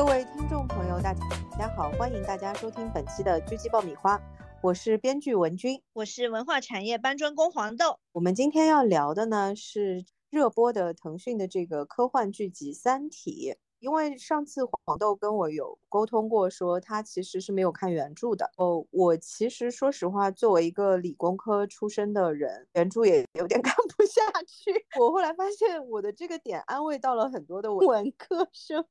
各位听众朋友，大家好，欢迎大家收听本期的《狙击爆米花》，我是编剧文君，我是文化产业搬砖工黄豆。我们今天要聊的呢是热播的腾讯的这个科幻剧集《三体》。因为上次黄豆跟我有沟通过，说他其实是没有看原著的。哦，我其实说实话，作为一个理工科出身的人，原著也有点看不下去。我后来发现，我的这个点安慰到了很多的文科生。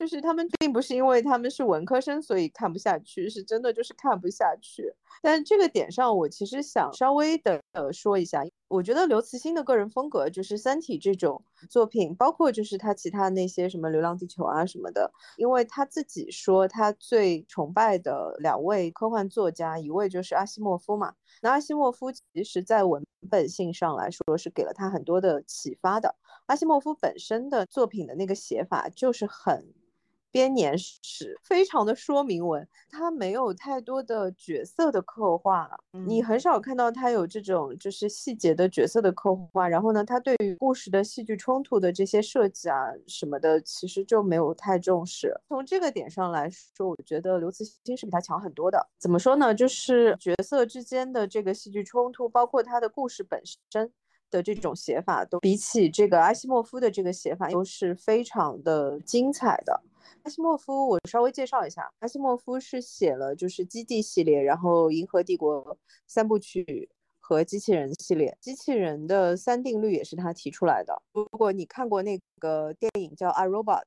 就是他们并不是因为他们是文科生所以看不下去，是真的就是看不下去。但这个点上，我其实想稍微的呃说一下，我觉得刘慈欣的个人风格，就是《三体》这种作品，包括就是他其他那些什么《流浪地球》啊什么的，因为他自己说他最崇拜的两位科幻作家，一位就是阿西莫夫嘛。那阿西莫夫其实在文本性上来说是给了他很多的启发的。阿西莫夫本身的作品的那个写法就是很。编年史非常的说明文，它没有太多的角色的刻画，你很少看到它有这种就是细节的角色的刻画。然后呢，他对于故事的戏剧冲突的这些设计啊什么的，其实就没有太重视。从这个点上来说，我觉得刘慈欣是比他强很多的。怎么说呢？就是角色之间的这个戏剧冲突，包括他的故事本身的这种写法，都比起这个阿西莫夫的这个写法，都是非常的精彩的。阿西莫夫，我稍微介绍一下，阿西莫夫是写了就是《基地》系列，然后《银河帝国》三部曲和《机器人》系列，《机器人》的三定律也是他提出来的。如果你看过那个电影叫《I Robot》，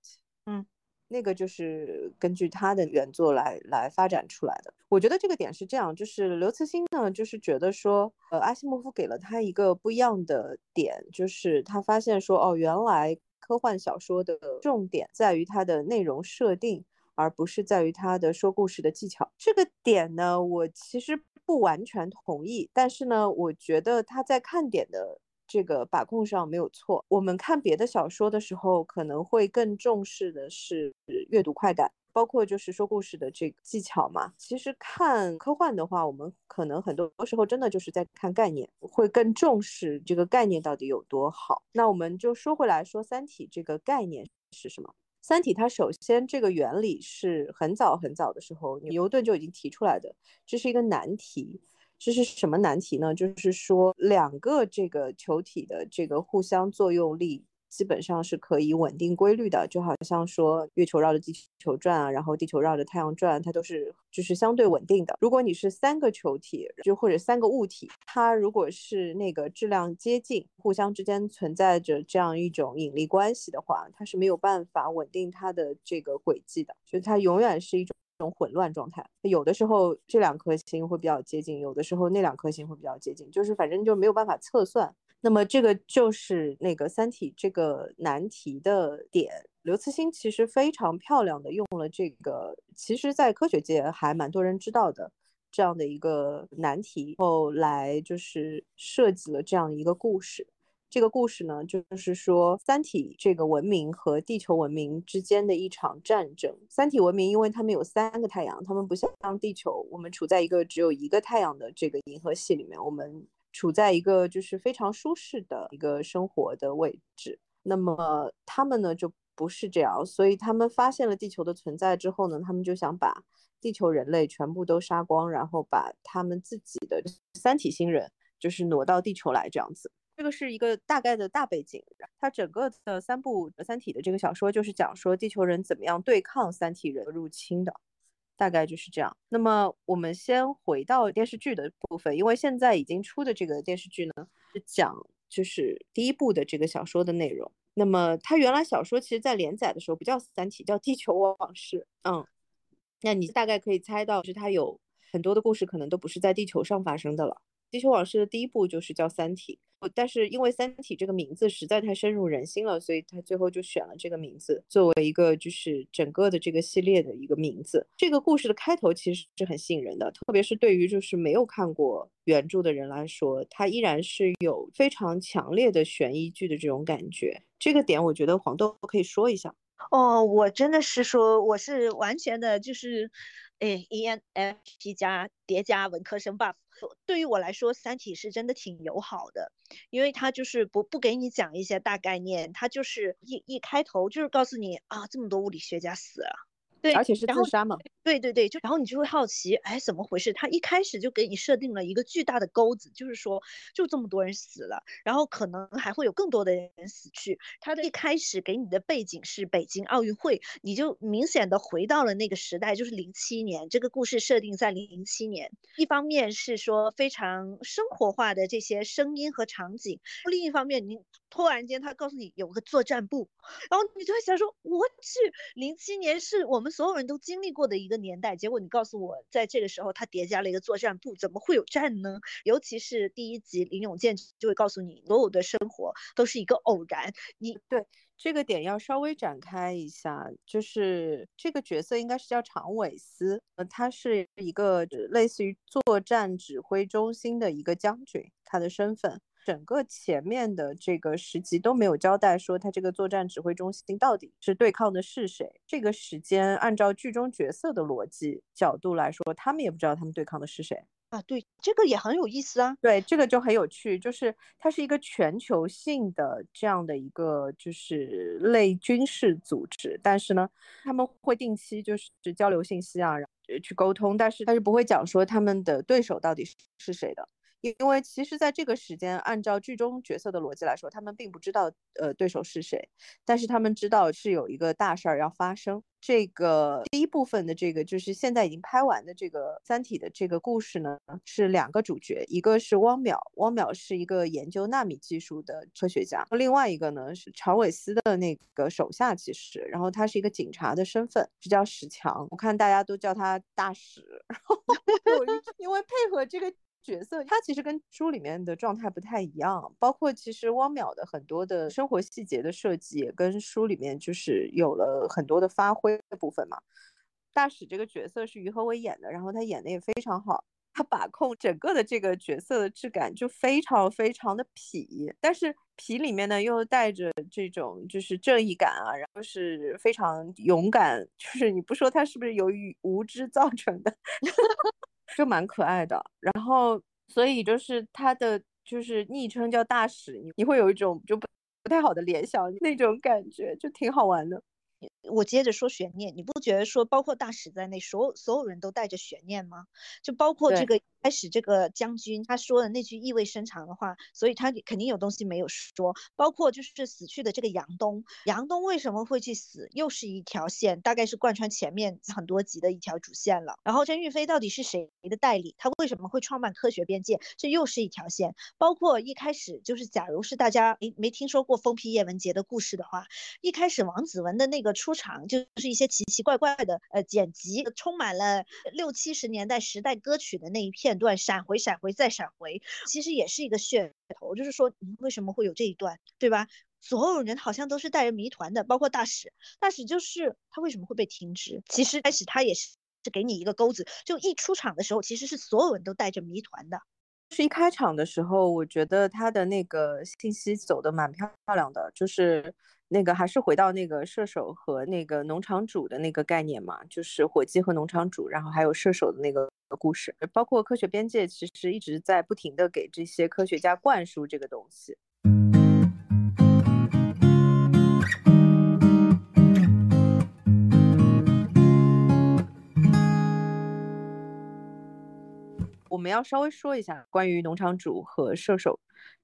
嗯，那个就是根据他的原作来来发展出来的。我觉得这个点是这样，就是刘慈欣呢，就是觉得说，呃，阿西莫夫给了他一个不一样的点，就是他发现说，哦，原来。科幻小说的重点在于它的内容设定，而不是在于它的说故事的技巧。这个点呢，我其实不完全同意，但是呢，我觉得他在看点的这个把控上没有错。我们看别的小说的时候，可能会更重视的是阅读快感。包括就是说故事的这个技巧嘛，其实看科幻的话，我们可能很多时候真的就是在看概念，会更重视这个概念到底有多好。那我们就说回来说《三体》这个概念是什么？《三体》它首先这个原理是很早很早的时候牛顿就已经提出来的，这是一个难题。这是什么难题呢？就是说两个这个球体的这个互相作用力。基本上是可以稳定规律的，就好像说月球绕着地球转啊，然后地球绕着太阳转，它都是就是相对稳定的。如果你是三个球体，就或者三个物体，它如果是那个质量接近，互相之间存在着这样一种引力关系的话，它是没有办法稳定它的这个轨迹的，就是它永远是一种种混乱状态。有的时候这两颗星会比较接近，有的时候那两颗星会比较接近，就是反正就没有办法测算。那么这个就是那个《三体》这个难题的点。刘慈欣其实非常漂亮的用了这个，其实，在科学界还蛮多人知道的这样的一个难题，后来就是设计了这样一个故事。这个故事呢，就是说三体这个文明和地球文明之间的一场战争。三体文明因为他们有三个太阳，他们不像地球，我们处在一个只有一个太阳的这个银河系里面，我们。处在一个就是非常舒适的一个生活的位置，那么他们呢就不是这样，所以他们发现了地球的存在之后呢，他们就想把地球人类全部都杀光，然后把他们自己的三体星人就是挪到地球来这样子。这个是一个大概的大背景，它整个的三部三体的这个小说就是讲说地球人怎么样对抗三体人入侵的。大概就是这样。那么我们先回到电视剧的部分，因为现在已经出的这个电视剧呢，是讲就是第一部的这个小说的内容。那么它原来小说其实在连载的时候不叫《三体》，叫《地球往事》。嗯，那你大概可以猜到，是它有很多的故事可能都不是在地球上发生的了。《地球往事》的第一部就是叫《三体》，但是因为《三体》这个名字实在太深入人心了，所以他最后就选了这个名字作为一个就是整个的这个系列的一个名字。这个故事的开头其实是很吸引人的，特别是对于就是没有看过原著的人来说，它依然是有非常强烈的悬疑剧的这种感觉。这个点我觉得黄豆可以说一下。哦，我真的是说，我是完全的，就是哎，ENFP 加叠加文科生 buff，对于我来说，《三体》是真的挺友好的，因为它就是不不给你讲一些大概念，它就是一一开头就是告诉你啊，这么多物理学家死了。对，而且是自杀嘛？对对对，就然后你就会好奇，哎，怎么回事？他一开始就给你设定了一个巨大的钩子，就是说，就这么多人死了，然后可能还会有更多的人死去。他的一开始给你的背景是北京奥运会，你就明显的回到了那个时代，就是零七年。这个故事设定在零零七年，一方面是说非常生活化的这些声音和场景，另一方面你。突然间，他告诉你有个作战部，然后你就会想说：“我去，零七年是我们所有人都经历过的一个年代。”结果你告诉我，在这个时候他叠加了一个作战部，怎么会有战呢？尤其是第一集，林永健就会告诉你，所有的生活都是一个偶然。你对这个点要稍微展开一下，就是这个角色应该是叫常伟思，呃，他是一个类似于作战指挥中心的一个将军，他的身份。整个前面的这个十集都没有交代说他这个作战指挥中心到底是对抗的是谁。这个时间按照剧中角色的逻辑角度来说，他们也不知道他们对抗的是谁啊。对，这个也很有意思啊。对，这个就很有趣，就是它是一个全球性的这样的一个就是类军事组织，但是呢，他们会定期就是交流信息啊，然后去沟通，但是他是不会讲说他们的对手到底是谁的。因为其实，在这个时间，按照剧中角色的逻辑来说，他们并不知道，呃，对手是谁，但是他们知道是有一个大事儿要发生。这个第一部分的这个，就是现在已经拍完的这个《三体》的这个故事呢，是两个主角，一个是汪淼，汪淼是一个研究纳米技术的科学家，另外一个呢是常伟思的那个手下，其实，然后他是一个警察的身份，是叫史强，我看大家都叫他大史，然后因为配合这个。角色他其实跟书里面的状态不太一样，包括其实汪淼的很多的生活细节的设计也跟书里面就是有了很多的发挥的部分嘛。大使这个角色是于和伟演的，然后他演的也非常好，他把控整个的这个角色的质感就非常非常的痞，但是痞里面呢又带着这种就是正义感啊，然后是非常勇敢，就是你不说他是不是由于无知造成的？就蛮可爱的，然后所以就是他的就是昵称叫大使，你你会有一种就不不太好的联想那种感觉，就挺好玩的。我接着说悬念，你不觉得说包括大使在内，所有所有人都带着悬念吗？就包括这个开始这个将军他说的那句意味深长的话，所以他肯定有东西没有说。包括就是死去的这个杨东，杨东为什么会去死，又是一条线，大概是贯穿前面很多集的一条主线了。然后甄玉飞到底是谁的代理？他为什么会创办科学边界？这又是一条线。包括一开始就是，假如是大家没没听说过封皮叶文洁的故事的话，一开始王子文的那个出。场就是一些奇奇怪怪的呃剪辑，充满了六七十年代时代歌曲的那一片段，闪回闪回再闪回，其实也是一个噱头，就是说为什么会有这一段，对吧？所有人好像都是带着谜团的，包括大使，大使就是他为什么会被停职？其实开始他也是是给你一个钩子，就一出场的时候，其实是所有人都带着谜团的。是一开场的时候，我觉得他的那个信息走的蛮漂亮的，就是。那个还是回到那个射手和那个农场主的那个概念嘛，就是火鸡和农场主，然后还有射手的那个故事，包括科学边界，其实一直在不停的给这些科学家灌输这个东西。我们要稍微说一下关于农场主和射手。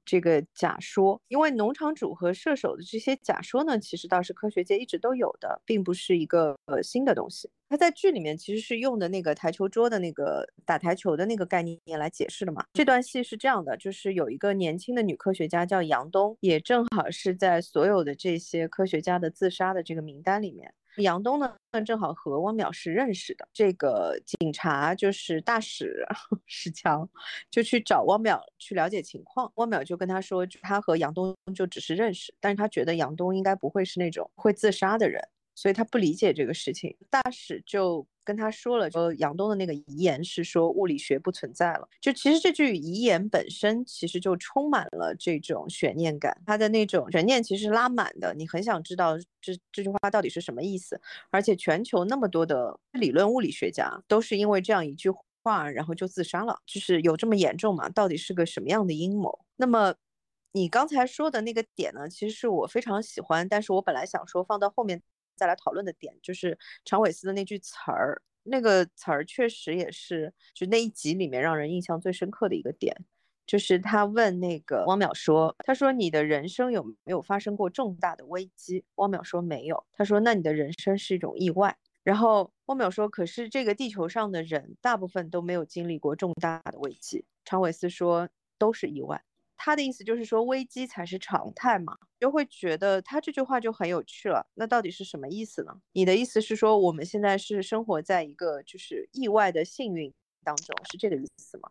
这个假说，因为农场主和射手的这些假说呢，其实倒是科学界一直都有的，并不是一个呃新的东西。他在剧里面其实是用的那个台球桌的那个打台球的那个概念来解释的嘛。这段戏是这样的，就是有一个年轻的女科学家叫杨东，也正好是在所有的这些科学家的自杀的这个名单里面。杨东呢，正好和汪淼是认识的。这个警察就是大使 史强，就去找汪淼去了解情况。汪淼就跟他说，他和杨东就只是认识，但是他觉得杨东应该不会是那种会自杀的人，所以他不理解这个事情。大使就跟他说了，说杨东的那个遗言是说物理学不存在了。就其实这句遗言本身其实就充满了这种悬念感，他的那种悬念其实拉满的，你很想知道这这句话到底是什么意思。而且全球那么多的理论物理学家都是因为这样一句话，然后就自杀了，就是有这么严重吗？到底是个什么样的阴谋？那么。你刚才说的那个点呢，其实是我非常喜欢，但是我本来想说放到后面再来讨论的点，就是常伟思的那句词儿，那个词儿确实也是就那一集里面让人印象最深刻的一个点，就是他问那个汪淼说，他说你的人生有没有发生过重大的危机？汪淼说没有，他说那你的人生是一种意外。然后汪淼说，可是这个地球上的人大部分都没有经历过重大的危机。常伟思说都是意外。他的意思就是说，危机才是常态嘛，就会觉得他这句话就很有趣了。那到底是什么意思呢？你的意思是说，我们现在是生活在一个就是意外的幸运当中，是这个意思吗？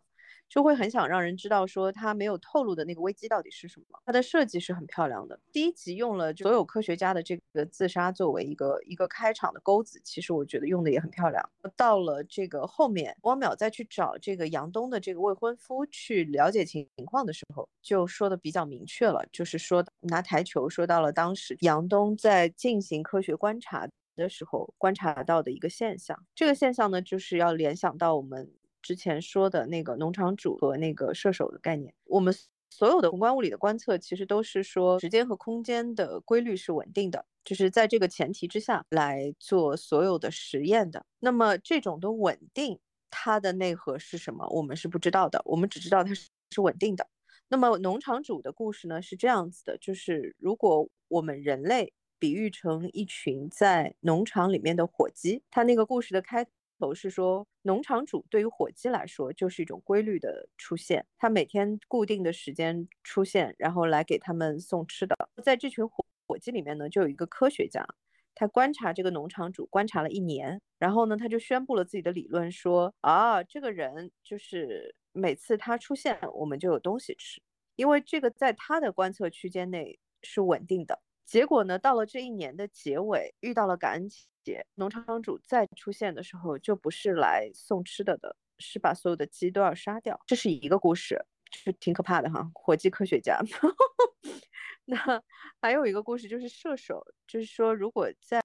就会很想让人知道，说他没有透露的那个危机到底是什么。它的设计是很漂亮的。第一集用了所有科学家的这个自杀作为一个一个开场的钩子，其实我觉得用的也很漂亮。到了这个后面，汪淼再去找这个杨东的这个未婚夫去了解情况的时候，就说的比较明确了，就是说拿台球说到了当时杨东在进行科学观察的时候观察到的一个现象。这个现象呢，就是要联想到我们。之前说的那个农场主和那个射手的概念，我们所有的宏观物理的观测其实都是说时间和空间的规律是稳定的，就是在这个前提之下来做所有的实验的。那么这种的稳定，它的内核是什么？我们是不知道的，我们只知道它是是稳定的。那么农场主的故事呢是这样子的，就是如果我们人类比喻成一群在农场里面的火鸡，它那个故事的开。头是说，农场主对于火鸡来说就是一种规律的出现，他每天固定的时间出现，然后来给他们送吃的。在这群火火鸡里面呢，就有一个科学家，他观察这个农场主，观察了一年，然后呢，他就宣布了自己的理论，说啊，这个人就是每次他出现，我们就有东西吃，因为这个在他的观测区间内是稳定的。结果呢，到了这一年的结尾，遇到了感恩节。农场主再出现的时候，就不是来送吃的的，是把所有的鸡都要杀掉。这是一个故事，是挺可怕的哈。火鸡科学家。那还有一个故事，就是射手，就是说，如果在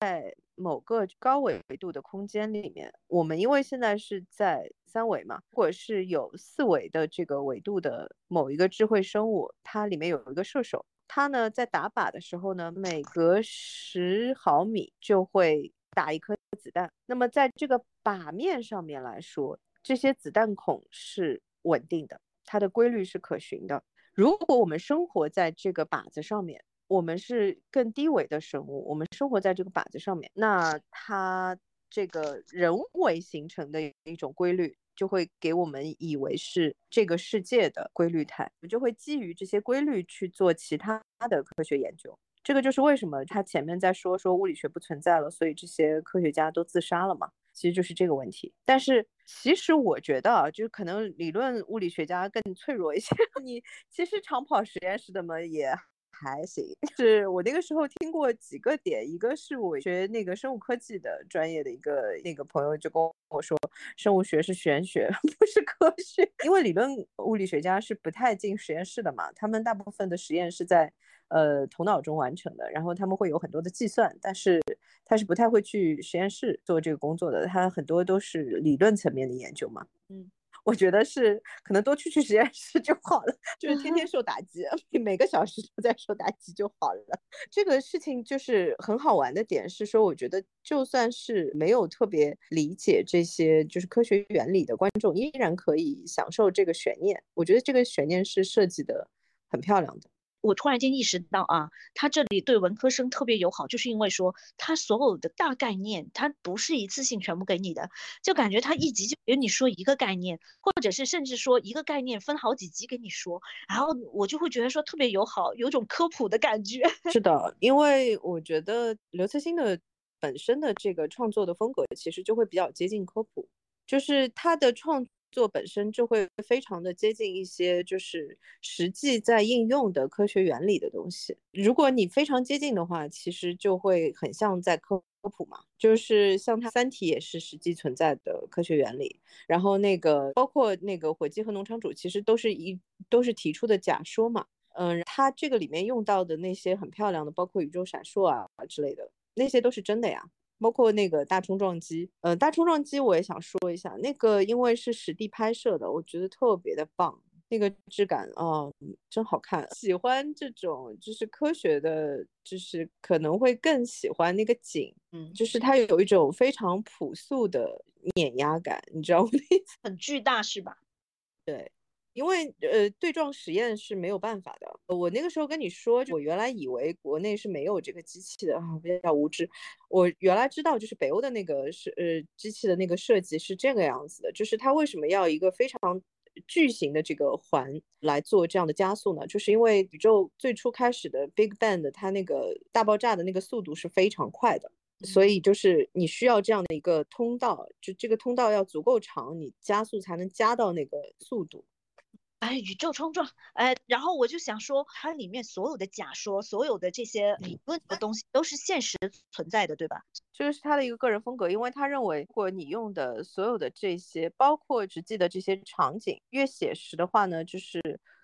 某个高纬度的空间里面，我们因为现在是在三维嘛，或者是有四维的这个维度的某一个智慧生物，它里面有一个射手，它呢在打靶的时候呢，每隔十毫米就会。打一颗子弹，那么在这个靶面上面来说，这些子弹孔是稳定的，它的规律是可循的。如果我们生活在这个靶子上面，我们是更低维的生物，我们生活在这个靶子上面，那它这个人为形成的一种规律，就会给我们以为是这个世界的规律态，我们就会基于这些规律去做其他的科学研究。这个就是为什么他前面在说说物理学不存在了，所以这些科学家都自杀了嘛？其实就是这个问题。但是其实我觉得啊，就是可能理论物理学家更脆弱一些。你其实长跑实验室的嘛也还行。是我那个时候听过几个点，一个是我学那个生物科技的专业的一个那个朋友就跟我说，生物学是玄学，不是科学。因为理论物理学家是不太进实验室的嘛，他们大部分的实验是在。呃，头脑中完成的，然后他们会有很多的计算，但是他是不太会去实验室做这个工作的，他很多都是理论层面的研究嘛。嗯，我觉得是可能多去去实验室就好了，就是天天 受打击，每个小时都在受打击就好了。这个事情就是很好玩的点是说，我觉得就算是没有特别理解这些就是科学原理的观众，依然可以享受这个悬念。我觉得这个悬念是设计的很漂亮的。我突然间意识到啊，他这里对文科生特别友好，就是因为说他所有的大概念，他不是一次性全部给你的，就感觉他一集就给你说一个概念，或者是甚至说一个概念分好几集给你说，然后我就会觉得说特别友好，有种科普的感觉。是的，因为我觉得刘慈欣的本身的这个创作的风格其实就会比较接近科普，就是他的创。作本身就会非常的接近一些就是实际在应用的科学原理的东西。如果你非常接近的话，其实就会很像在科普嘛，就是像它《三体》也是实际存在的科学原理，然后那个包括那个火鸡和农场主，其实都是一都是提出的假说嘛。嗯，它这个里面用到的那些很漂亮的，包括宇宙闪烁啊之类的，那些都是真的呀。包括那个大冲撞机，呃，大冲撞机我也想说一下，那个因为是实地拍摄的，我觉得特别的棒，那个质感啊，真好看。喜欢这种就是科学的，就是可能会更喜欢那个景，嗯，就是它有一种非常朴素的碾压感，你知道吗？很巨大是吧？对。因为呃，对撞实验是没有办法的。我那个时候跟你说，我原来以为国内是没有这个机器的啊，比较无知。我原来知道，就是北欧的那个是呃机器的那个设计是这个样子的，就是它为什么要一个非常巨型的这个环来做这样的加速呢？就是因为宇宙最初开始的 Big Bang，的它那个大爆炸的那个速度是非常快的，所以就是你需要这样的一个通道，就这个通道要足够长，你加速才能加到那个速度。哎，宇宙冲撞，哎，然后我就想说，它里面所有的假说，所有的这些理论的东西，都是现实存在的，对吧？这个是他的一个个人风格，因为他认为，如果你用的所有的这些，包括实际的这些场景越写实的话呢，就是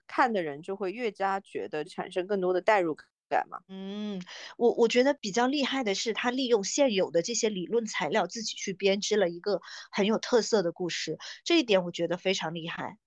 看的人就会越加觉得产生更多的代入感嘛。嗯，我我觉得比较厉害的是，他利用现有的这些理论材料，自己去编织了一个很有特色的故事，这一点我觉得非常厉害。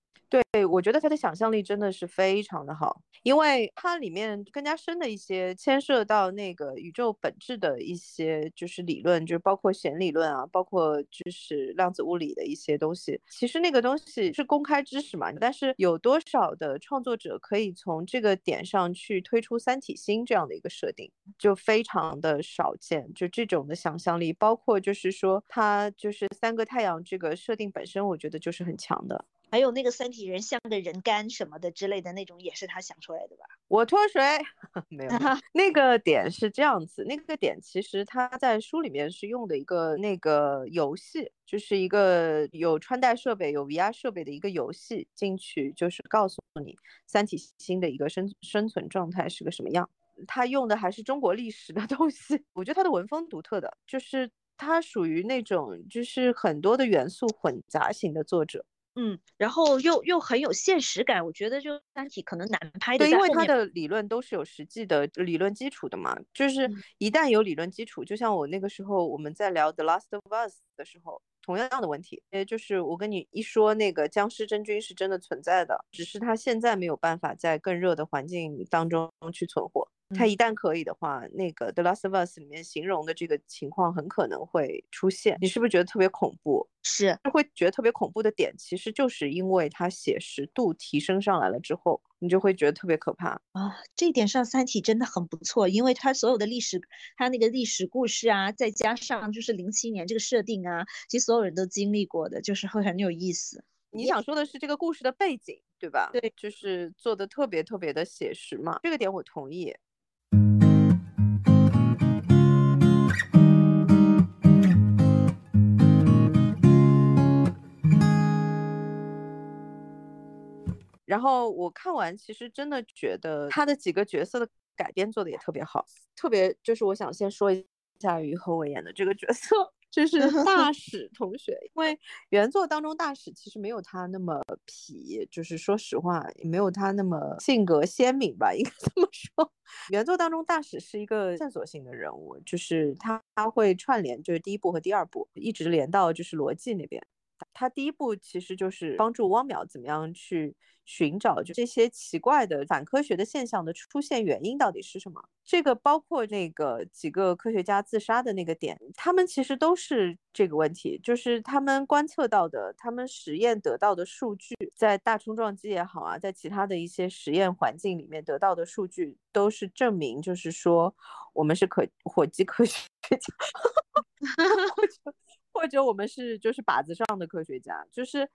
对，我觉得他的想象力真的是非常的好，因为它里面更加深的一些牵涉到那个宇宙本质的一些就是理论，就是包括弦理论啊，包括就是量子物理的一些东西。其实那个东西是公开知识嘛，但是有多少的创作者可以从这个点上去推出三体星这样的一个设定，就非常的少见。就这种的想象力，包括就是说它就是三个太阳这个设定本身，我觉得就是很强的。还有那个三体人像个人干什么的之类的那种，也是他想出来的吧？我脱水 没有，那个点是这样子，那个点其实他在书里面是用的一个那个游戏，就是一个有穿戴设备、有 VR 设备的一个游戏，进去就是告诉你三体星的一个生生存状态是个什么样。他用的还是中国历史的 东西，我觉得他的文风独特的，就是他属于那种就是很多的元素混杂型的作者。嗯，然后又又很有现实感，我觉得就《三体》可能难拍的，对，因为它的理论都是有实际的理论基础的嘛，就是一旦有理论基础，就像我那个时候我们在聊《The Last of Us》的时候，同样的问题，也就是我跟你一说那个僵尸真菌是真的存在的，只是它现在没有办法在更热的环境当中去存活。它一旦可以的话，那个《The Last of Us》里面形容的这个情况很可能会出现。你是不是觉得特别恐怖？是，会觉得特别恐怖的点，其实就是因为它写实度提升上来了之后，你就会觉得特别可怕啊。这一点上，《三体》真的很不错，因为它所有的历史，它那个历史故事啊，再加上就是零七年这个设定啊，其实所有人都经历过的，就是会很有意思。你想说的是这个故事的背景，对吧？对，就是做的特别特别的写实嘛。这个点我同意。然后我看完，其实真的觉得他的几个角色的改编做的也特别好，特别就是我想先说一下于和伟演的这个角色，就是大使同学，因为原作当中大使其实没有他那么痞，就是说实话也没有他那么性格鲜明吧，应该这么说。原作当中大使是一个线索性的人物，就是他他会串联，就是第一部和第二部一直连到就是罗辑那边。他第一步其实就是帮助汪淼怎么样去寻找就这些奇怪的反科学的现象的出现原因到底是什么？这个包括那个几个科学家自杀的那个点，他们其实都是这个问题，就是他们观测到的，他们实验得到的数据，在大冲撞机也好啊，在其他的一些实验环境里面得到的数据，都是证明，就是说我们是可火鸡科学家。或者我们是就是靶子上的科学家，就是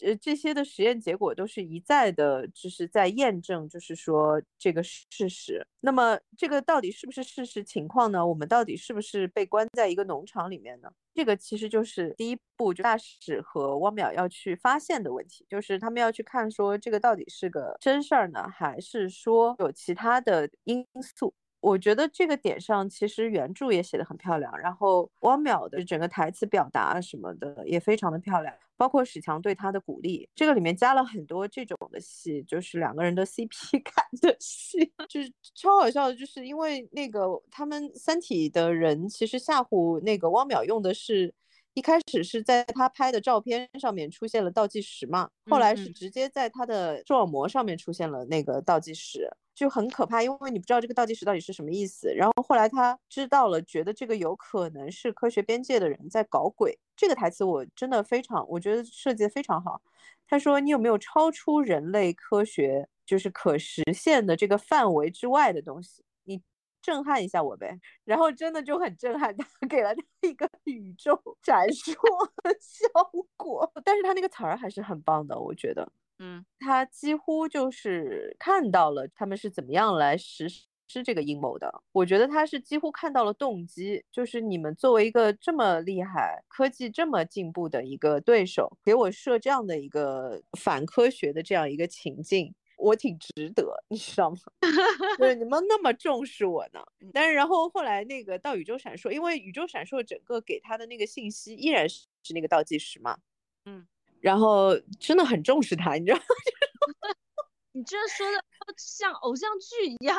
呃，这些的实验结果都是一再的，就是在验证，就是说这个事实。那么这个到底是不是事实情况呢？我们到底是不是被关在一个农场里面呢？这个其实就是第一步，就大使和汪淼要去发现的问题，就是他们要去看说这个到底是个真事儿呢，还是说有其他的因素。我觉得这个点上，其实原著也写的很漂亮，然后汪淼的整个台词表达什么的也非常的漂亮，包括史强对他的鼓励，这个里面加了很多这种的戏，就是两个人的 CP 感的戏，就是超好笑的，就是因为那个他们三体的人其实吓唬那个汪淼用的是，一开始是在他拍的照片上面出现了倒计时嘛，后来是直接在他的视网膜上面出现了那个倒计时。就很可怕，因为你不知道这个倒计时到底是什么意思。然后后来他知道了，觉得这个有可能是科学边界的人在搞鬼。这个台词我真的非常，我觉得设计的非常好。他说：“你有没有超出人类科学就是可实现的这个范围之外的东西？你震撼一下我呗。”然后真的就很震撼，他给了他一个宇宙 闪烁 效果。但是他那个词儿还是很棒的，我觉得。嗯，他几乎就是看到了他们是怎么样来实施这个阴谋的。我觉得他是几乎看到了动机，就是你们作为一个这么厉害、科技这么进步的一个对手，给我设这样的一个反科学的这样一个情境，我挺值得，你知道吗？对，你们那么重视我呢。但是然后后来那个到宇宙闪烁，因为宇宙闪烁整个给他的那个信息依然是是那个倒计时嘛。嗯。然后真的很重视他，你知道吗？你这说的像偶像剧一样。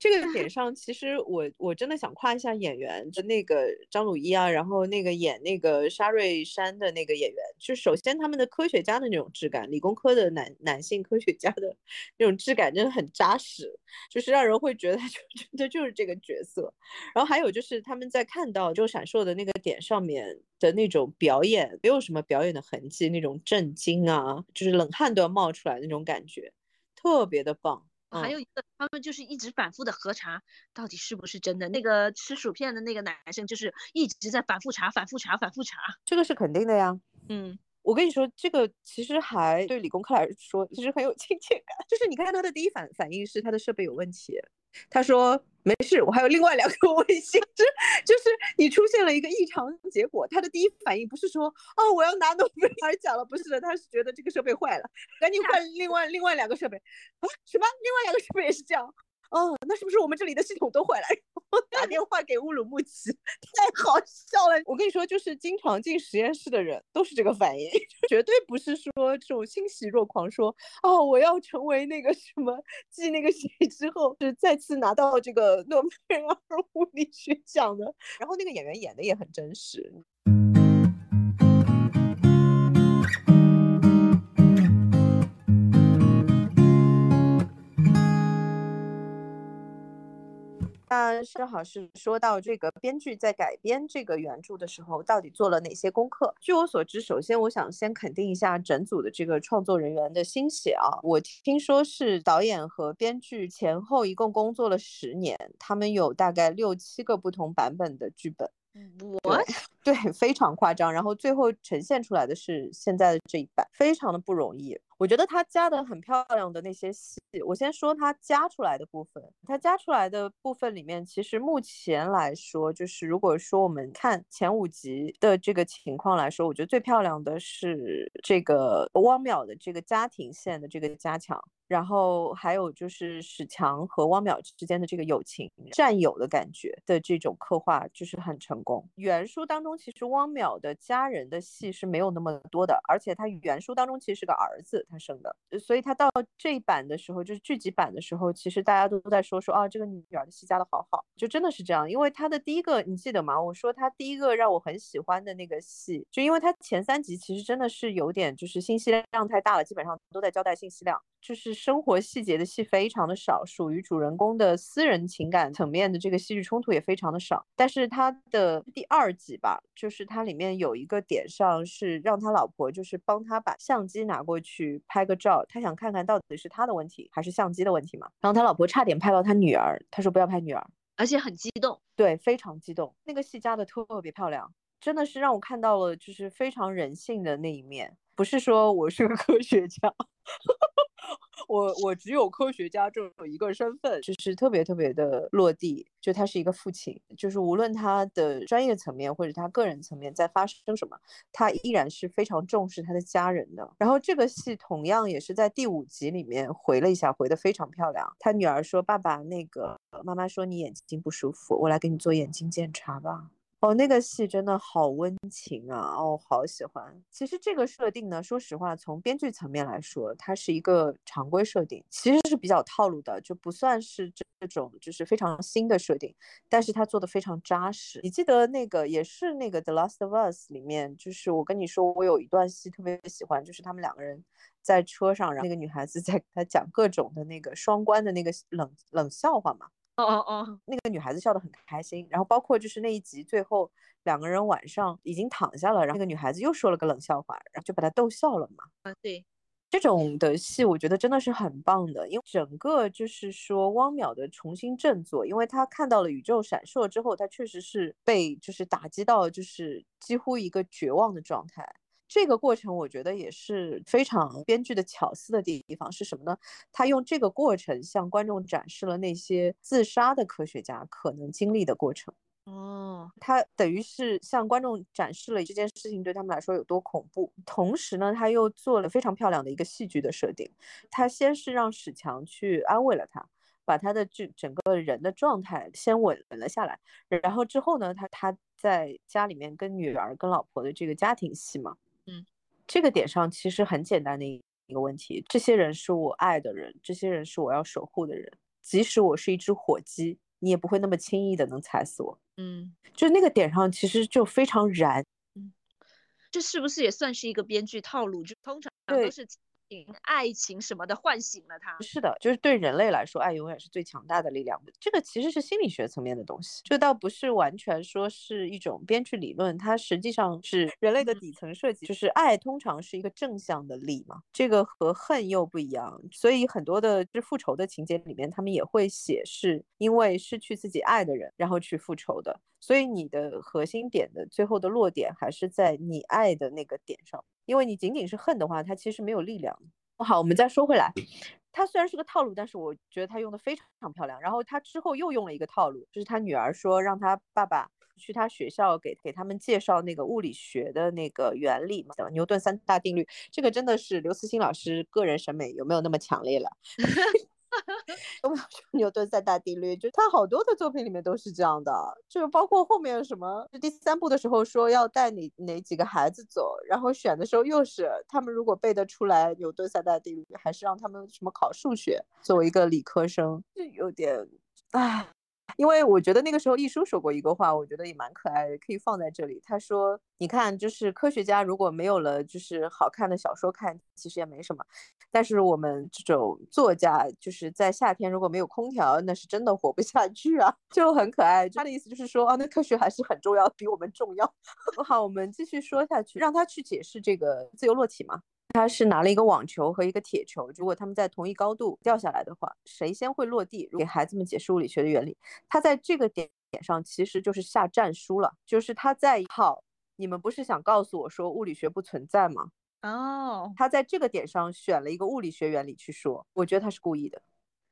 对。这个 点上，其实我我真的想夸一下演员，就那个张鲁一啊，然后那个演那个沙瑞山的那个演员，就首先他们的科学家的那种质感，理工科的男男性科学家的那种质感真的很扎实，就是让人会觉得他就 真的就是这个角色。然后还有就是他们在看到就闪烁的那个点上面的那种表演，没有什么表演的痕迹，那种震惊啊，就是冷汗都要冒出来那种感觉，特别的棒。还有一个，他们就是一直反复的核查，到底是不是真的。那个吃薯片的那个男生，就是一直在反复查、反复查、反复查。这个是肯定的呀。嗯，我跟你说，这个其实还对理工科来说，其实很有亲切感。就是你看他的第一反反应是他的设备有问题。他说没事，我还有另外两个卫星，就就是你出现了一个异常结果，他的第一反应不是说哦我要拿诺贝尔奖了，不是的，他是觉得这个设备坏了，赶紧换另外另外两个设备啊什么？另外两个设备也是这样。哦，那是不是我们这里的系统都坏了？我 打电话给乌鲁木齐，太好笑了。我跟你说，就是经常进实验室的人都是这个反应，绝对不是说这种欣喜若狂，说哦，我要成为那个什么继那个谁之后是再次拿到这个诺贝尔物理学奖的。然后那个演员演的也很真实。那正好是说到这个编剧在改编这个原著的时候，到底做了哪些功课？据我所知，首先我想先肯定一下整组的这个创作人员的心血啊。我听说是导演和编剧前后一共工作了十年，他们有大概六七个不同版本的剧本。我 对非常夸张，然后最后呈现出来的是现在的这一版，非常的不容易。我觉得他加的很漂亮的那些戏，我先说他加出来的部分。他加出来的部分里面，其实目前来说，就是如果说我们看前五集的这个情况来说，我觉得最漂亮的是这个汪淼的这个家庭线的这个加强。然后还有就是史强和汪淼之间的这个友情、战友的感觉的这种刻画，就是很成功。原书当中其实汪淼的家人的戏是没有那么多的，而且他原书当中其实是个儿子他生的，所以他到这一版的时候，就是剧集版的时候，其实大家都在说说啊，这个女儿的戏加的好好，就真的是这样。因为他的第一个你记得吗？我说他第一个让我很喜欢的那个戏，就因为他前三集其实真的是有点就是信息量太大了，基本上都在交代信息量，就是。生活细节的戏非常的少，属于主人公的私人情感层面的这个戏剧冲突也非常的少。但是他的第二集吧，就是它里面有一个点上是让他老婆就是帮他把相机拿过去拍个照，他想看看到底是他的问题还是相机的问题嘛。然后他老婆差点拍到他女儿，他说不要拍女儿，而且很激动，对，非常激动。那个戏加的特别漂亮。真的是让我看到了就是非常人性的那一面。不是说我是个科学家。我我只有科学家这么一个身份，就是特别特别的落地。就他是一个父亲，就是无论他的专业层面或者他个人层面在发生什么，他依然是非常重视他的家人的。然后这个戏同样也是在第五集里面回了一下，回的非常漂亮。他女儿说：“爸爸，那个妈妈说你眼睛不舒服，我来给你做眼睛检查吧。”哦，那个戏真的好温情啊！哦，好喜欢。其实这个设定呢，说实话，从编剧层面来说，它是一个常规设定，其实是比较套路的，就不算是这种就是非常新的设定。但是它做的非常扎实。你记得那个也是那个《The Last of Us》里面，就是我跟你说，我有一段戏特别喜欢，就是他们两个人在车上，然后那个女孩子在给他讲各种的那个双关的那个冷冷笑话嘛。哦哦哦，那个女孩子笑得很开心，然后包括就是那一集最后两个人晚上已经躺下了，然后那个女孩子又说了个冷笑话，然后就把她逗笑了嘛。啊，对，这种的戏我觉得真的是很棒的，因为整个就是说汪淼的重新振作，因为他看到了宇宙闪烁之后，他确实是被就是打击到就是几乎一个绝望的状态。这个过程我觉得也是非常编剧的巧思的地方是什么呢？他用这个过程向观众展示了那些自杀的科学家可能经历的过程。哦，他等于是向观众展示了这件事情对他们来说有多恐怖。同时呢，他又做了非常漂亮的一个戏剧的设定。他先是让史强去安慰了他，把他的这整个人的状态先稳了下来。然后之后呢，他他在家里面跟女儿、跟老婆的这个家庭戏嘛。嗯，这个点上其实很简单的一一个问题，这些人是我爱的人，这些人是我要守护的人，即使我是一只火鸡，你也不会那么轻易的能踩死我。嗯，就那个点上其实就非常燃。嗯，这是不是也算是一个编剧套路？就通常都是。爱情什么的唤醒了他，是的，就是对人类来说，爱永远是最强大的力量。这个其实是心理学层面的东西，这倒不是完全说是一种编剧理论，它实际上是人类的底层设计。就是爱通常是一个正向的力嘛，这个和恨又不一样。所以很多的是复仇的情节里面，他们也会写是因为失去自己爱的人，然后去复仇的。所以你的核心点的最后的落点还是在你爱的那个点上。因为你仅仅是恨的话，它其实没有力量。好，我们再说回来，他虽然是个套路，但是我觉得他用的非常漂亮。然后他之后又用了一个套路，就是他女儿说让他爸爸去他学校给给他们介绍那个物理学的那个原理嘛，牛顿三大定律。这个真的是刘慈欣老师个人审美有没有那么强烈了？哈哈，我们说牛顿三大定律？就他好多的作品里面都是这样的，就包括后面什么，就第三部的时候说要带你哪几个孩子走，然后选的时候又是他们如果背得出来牛顿三大定律，还是让他们什么考数学。作为一个理科生，就有点，唉。因为我觉得那个时候一叔说过一个话，我觉得也蛮可爱的，可以放在这里。他说：“你看，就是科学家如果没有了就是好看的小说看，其实也没什么。但是我们这种作家，就是在夏天如果没有空调，那是真的活不下去啊，就很可爱。他的意思就是说，啊，那科学还是很重要，比我们重要。好，我们继续说下去，让他去解释这个自由落体嘛。”他是拿了一个网球和一个铁球，如果他们在同一高度掉下来的话，谁先会落地？给孩子们解释物理学的原理。他在这个点点上其实就是下战书了，就是他在好，你们不是想告诉我说物理学不存在吗？哦，他在这个点上选了一个物理学原理去说，我觉得他是故意的。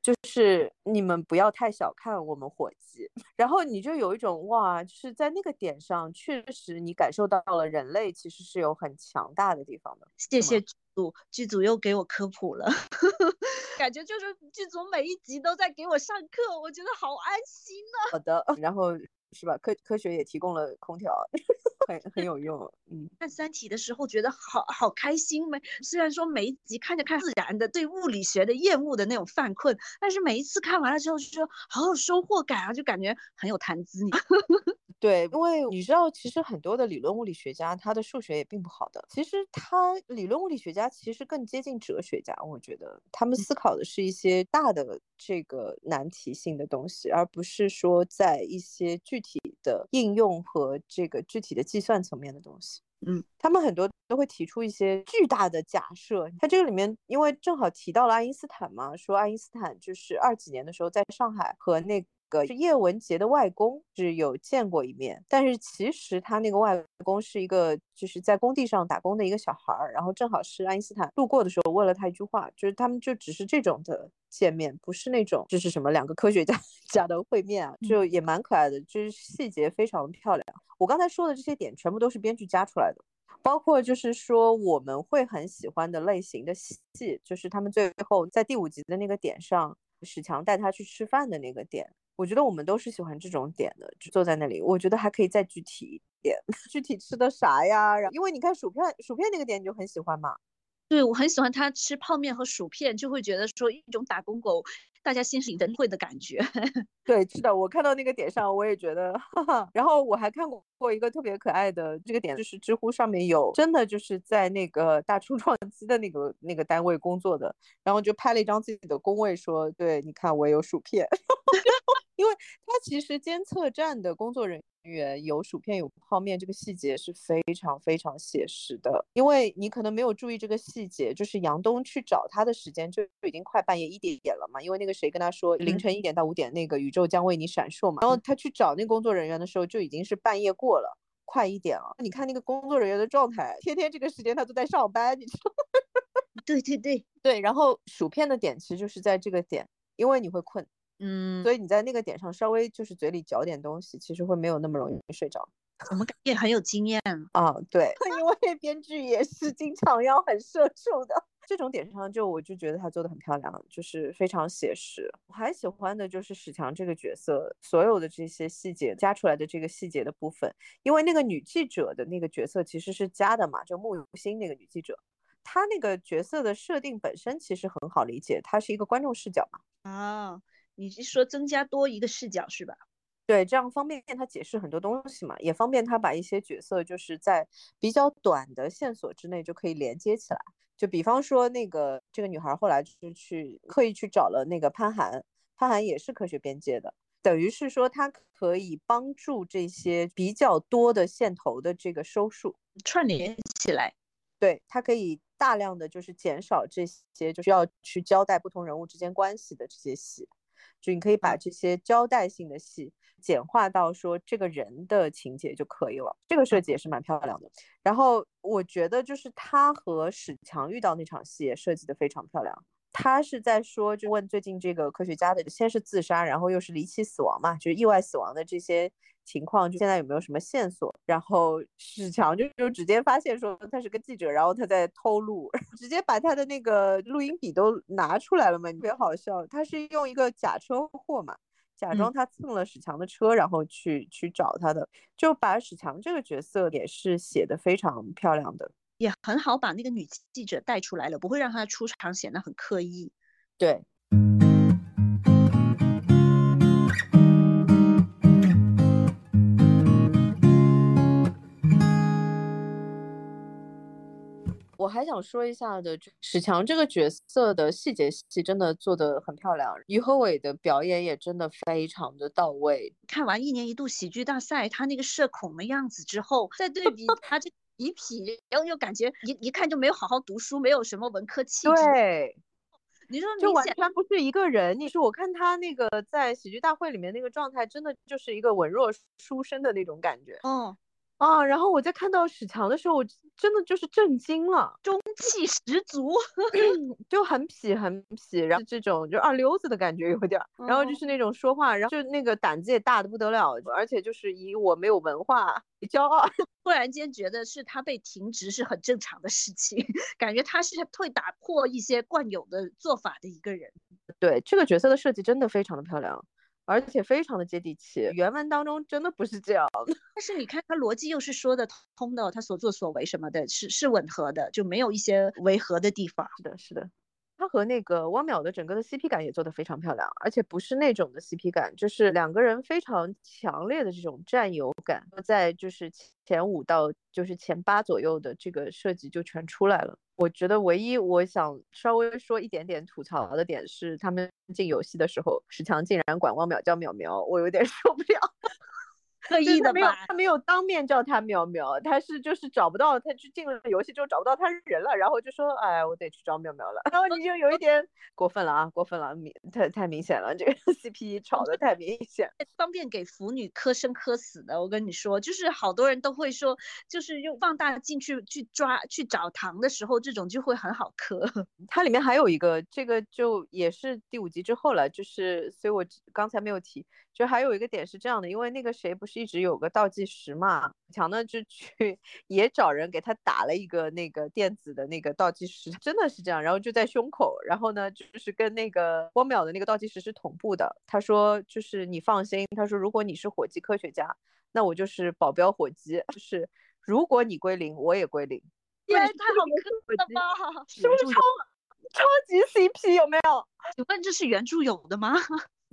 就是你们不要太小看我们伙计，然后你就有一种哇，就是在那个点上，确实你感受到了人类其实是有很强大的地方的。谢谢剧组，剧组又给我科普了，感觉就是剧组每一集都在给我上课，我觉得好安心呢。好的，然后。是吧？科科学也提供了空调，很很有用。嗯，看《三体》的时候觉得好好开心没？虽然说每一集看着看自然的对物理学的厌恶的那种犯困，但是每一次看完了之后就说好有收获感啊，就感觉很有谈资。对，因为你知道，其实很多的理论物理学家他的数学也并不好的。其实他理论物理学家其实更接近哲学家，我觉得他们思考的是一些大的这个难题性的东西，而不是说在一些具体的应用和这个具体的计算层面的东西。嗯，他们很多都会提出一些巨大的假设。他这个里面，因为正好提到了爱因斯坦嘛，说爱因斯坦就是二几年的时候在上海和那个叶文洁的外公是有见过一面，但是其实他那个外公是一个就是在工地上打工的一个小孩儿，然后正好是爱因斯坦路过的时候问了他一句话，就是他们就只是这种的见面，不是那种就是什么两个科学家 家的会面啊，就也蛮可爱的，就是细节非常漂亮。我刚才说的这些点全部都是编剧加出来的，包括就是说我们会很喜欢的类型的戏，就是他们最后在第五集的那个点上，史强带他去吃饭的那个点。我觉得我们都是喜欢这种点的，就坐在那里。我觉得还可以再具体一点，具体吃的啥呀？然后因为你看薯片，薯片那个点你就很喜欢嘛。对，我很喜欢他吃泡面和薯片，就会觉得说一种打工狗，大家心里灯会的感觉。对，是的，我看到那个点上，我也觉得。哈哈。然后我还看过过一个特别可爱的这个点，就是知乎上面有真的就是在那个大初创期的那个那个单位工作的，然后就拍了一张自己的工位，说：“对，你看我有薯片。”因为他其实监测站的工作人员有薯片有泡面，这个细节是非常非常写实的。因为你可能没有注意这个细节，就是杨东去找他的时间就已经快半夜一点点了嘛。因为那个谁跟他说凌晨一点到五点那个宇宙将为你闪烁嘛。然后他去找那工作人员的时候就已经是半夜过了，快一点了。你看那个工作人员的状态，天天这个时间他都在上班，你知道吗？对对对 对。然后薯片的点其实就是在这个点，因为你会困。嗯，所以你在那个点上稍微就是嘴里嚼点东西，其实会没有那么容易睡着。我们也很有经验啊，对，因为编剧也是经常要很社畜的。这种点上，就我就觉得他做的很漂亮，就是非常写实。我还喜欢的就是史强这个角色，所有的这些细节加出来的这个细节的部分，因为那个女记者的那个角色其实是加的嘛，就穆有心那个女记者，她那个角色的设定本身其实很好理解，她是一个观众视角嘛。啊。你是说增加多一个视角是吧？对，这样方便他解释很多东西嘛，也方便他把一些角色就是在比较短的线索之内就可以连接起来。就比方说那个这个女孩后来就是去刻意去找了那个潘寒，潘寒也是科学边界的，等于是说他可以帮助这些比较多的线头的这个收束串联起来。对他可以大量的就是减少这些就是要去交代不同人物之间关系的这些戏。就你可以把这些交代性的戏简化到说这个人的情节就可以了，这个设计也是蛮漂亮的。然后我觉得就是他和史强遇到那场戏也设计的非常漂亮。他是在说，就问最近这个科学家的，先是自杀，然后又是离奇死亡嘛，就是意外死亡的这些情况，就现在有没有什么线索？然后史强就就直接发现说他是个记者，然后他在偷录，直接把他的那个录音笔都拿出来了嘛，特别好笑。他是用一个假车祸嘛，假装他蹭了史强的车，然后去去找他的，就把史强这个角色也是写的非常漂亮的。也很好把那个女记者带出来了，不会让她出场显得很刻意。对。我还想说一下的，史强这个角色的细节戏真的做得很漂亮，于和伟的表演也真的非常的到位。看完一年一度喜剧大赛他那个社恐的样子之后，再对比 他这。皮痞，然后又感觉一一看就没有好好读书，没有什么文科气质。对，你说就完全不是一个人。你说我看他那个在喜剧大会里面那个状态，真的就是一个文弱书生的那种感觉。嗯。啊，然后我在看到史强的时候，我真的就是震惊了，中气十足，就很痞很痞，然后这种就二流子的感觉有点，然后就是那种说话，然后就那个胆子也大的不得了，而且就是以我没有文化骄傲，突然间觉得是他被停职是很正常的事情，感觉他是会打破一些惯有的做法的一个人。对，这个角色的设计真的非常的漂亮。而且非常的接地气，原文当中真的不是这样的。但是你看他逻辑又是说得通的，他所作所为什么的，是是吻合的，就没有一些违和的地方。是的，是的。他和那个汪淼的整个的 CP 感也做得非常漂亮，而且不是那种的 CP 感，就是两个人非常强烈的这种占有感，在就是前五到就是前八左右的这个设计就全出来了。我觉得唯一我想稍微说一点点吐槽的点是，他们进游戏的时候，史强竟然管汪淼叫淼淼，我有点 受不了。刻意的吧？他没有当面叫他喵喵，他是就是找不到，他去进了游戏之后找不到他人了，然后就说，哎，我得去找喵喵了。然后你就有一点 过分了啊，过分了，明太太明显了，这个 CP 炒的太明显，方便给腐女磕生磕死的。我跟你说，就是好多人都会说，就是用放大镜去去抓去找糖的时候，这种就会很好磕。它里面还有一个，这个就也是第五集之后了，就是所以我刚才没有提。就还有一个点是这样的，因为那个谁不是一直有个倒计时嘛，强呢就去 也找人给他打了一个那个电子的那个倒计时，真的是这样，然后就在胸口，然后呢就是跟那个光秒的那个倒计时是同步的。他说就是你放心，他说如果你是火鸡科学家，那我就是保镖火鸡，就是如果你归零，我也归零。天，太好磕了吧？是不是超超级 CP 有没有？请问这是原著有的吗？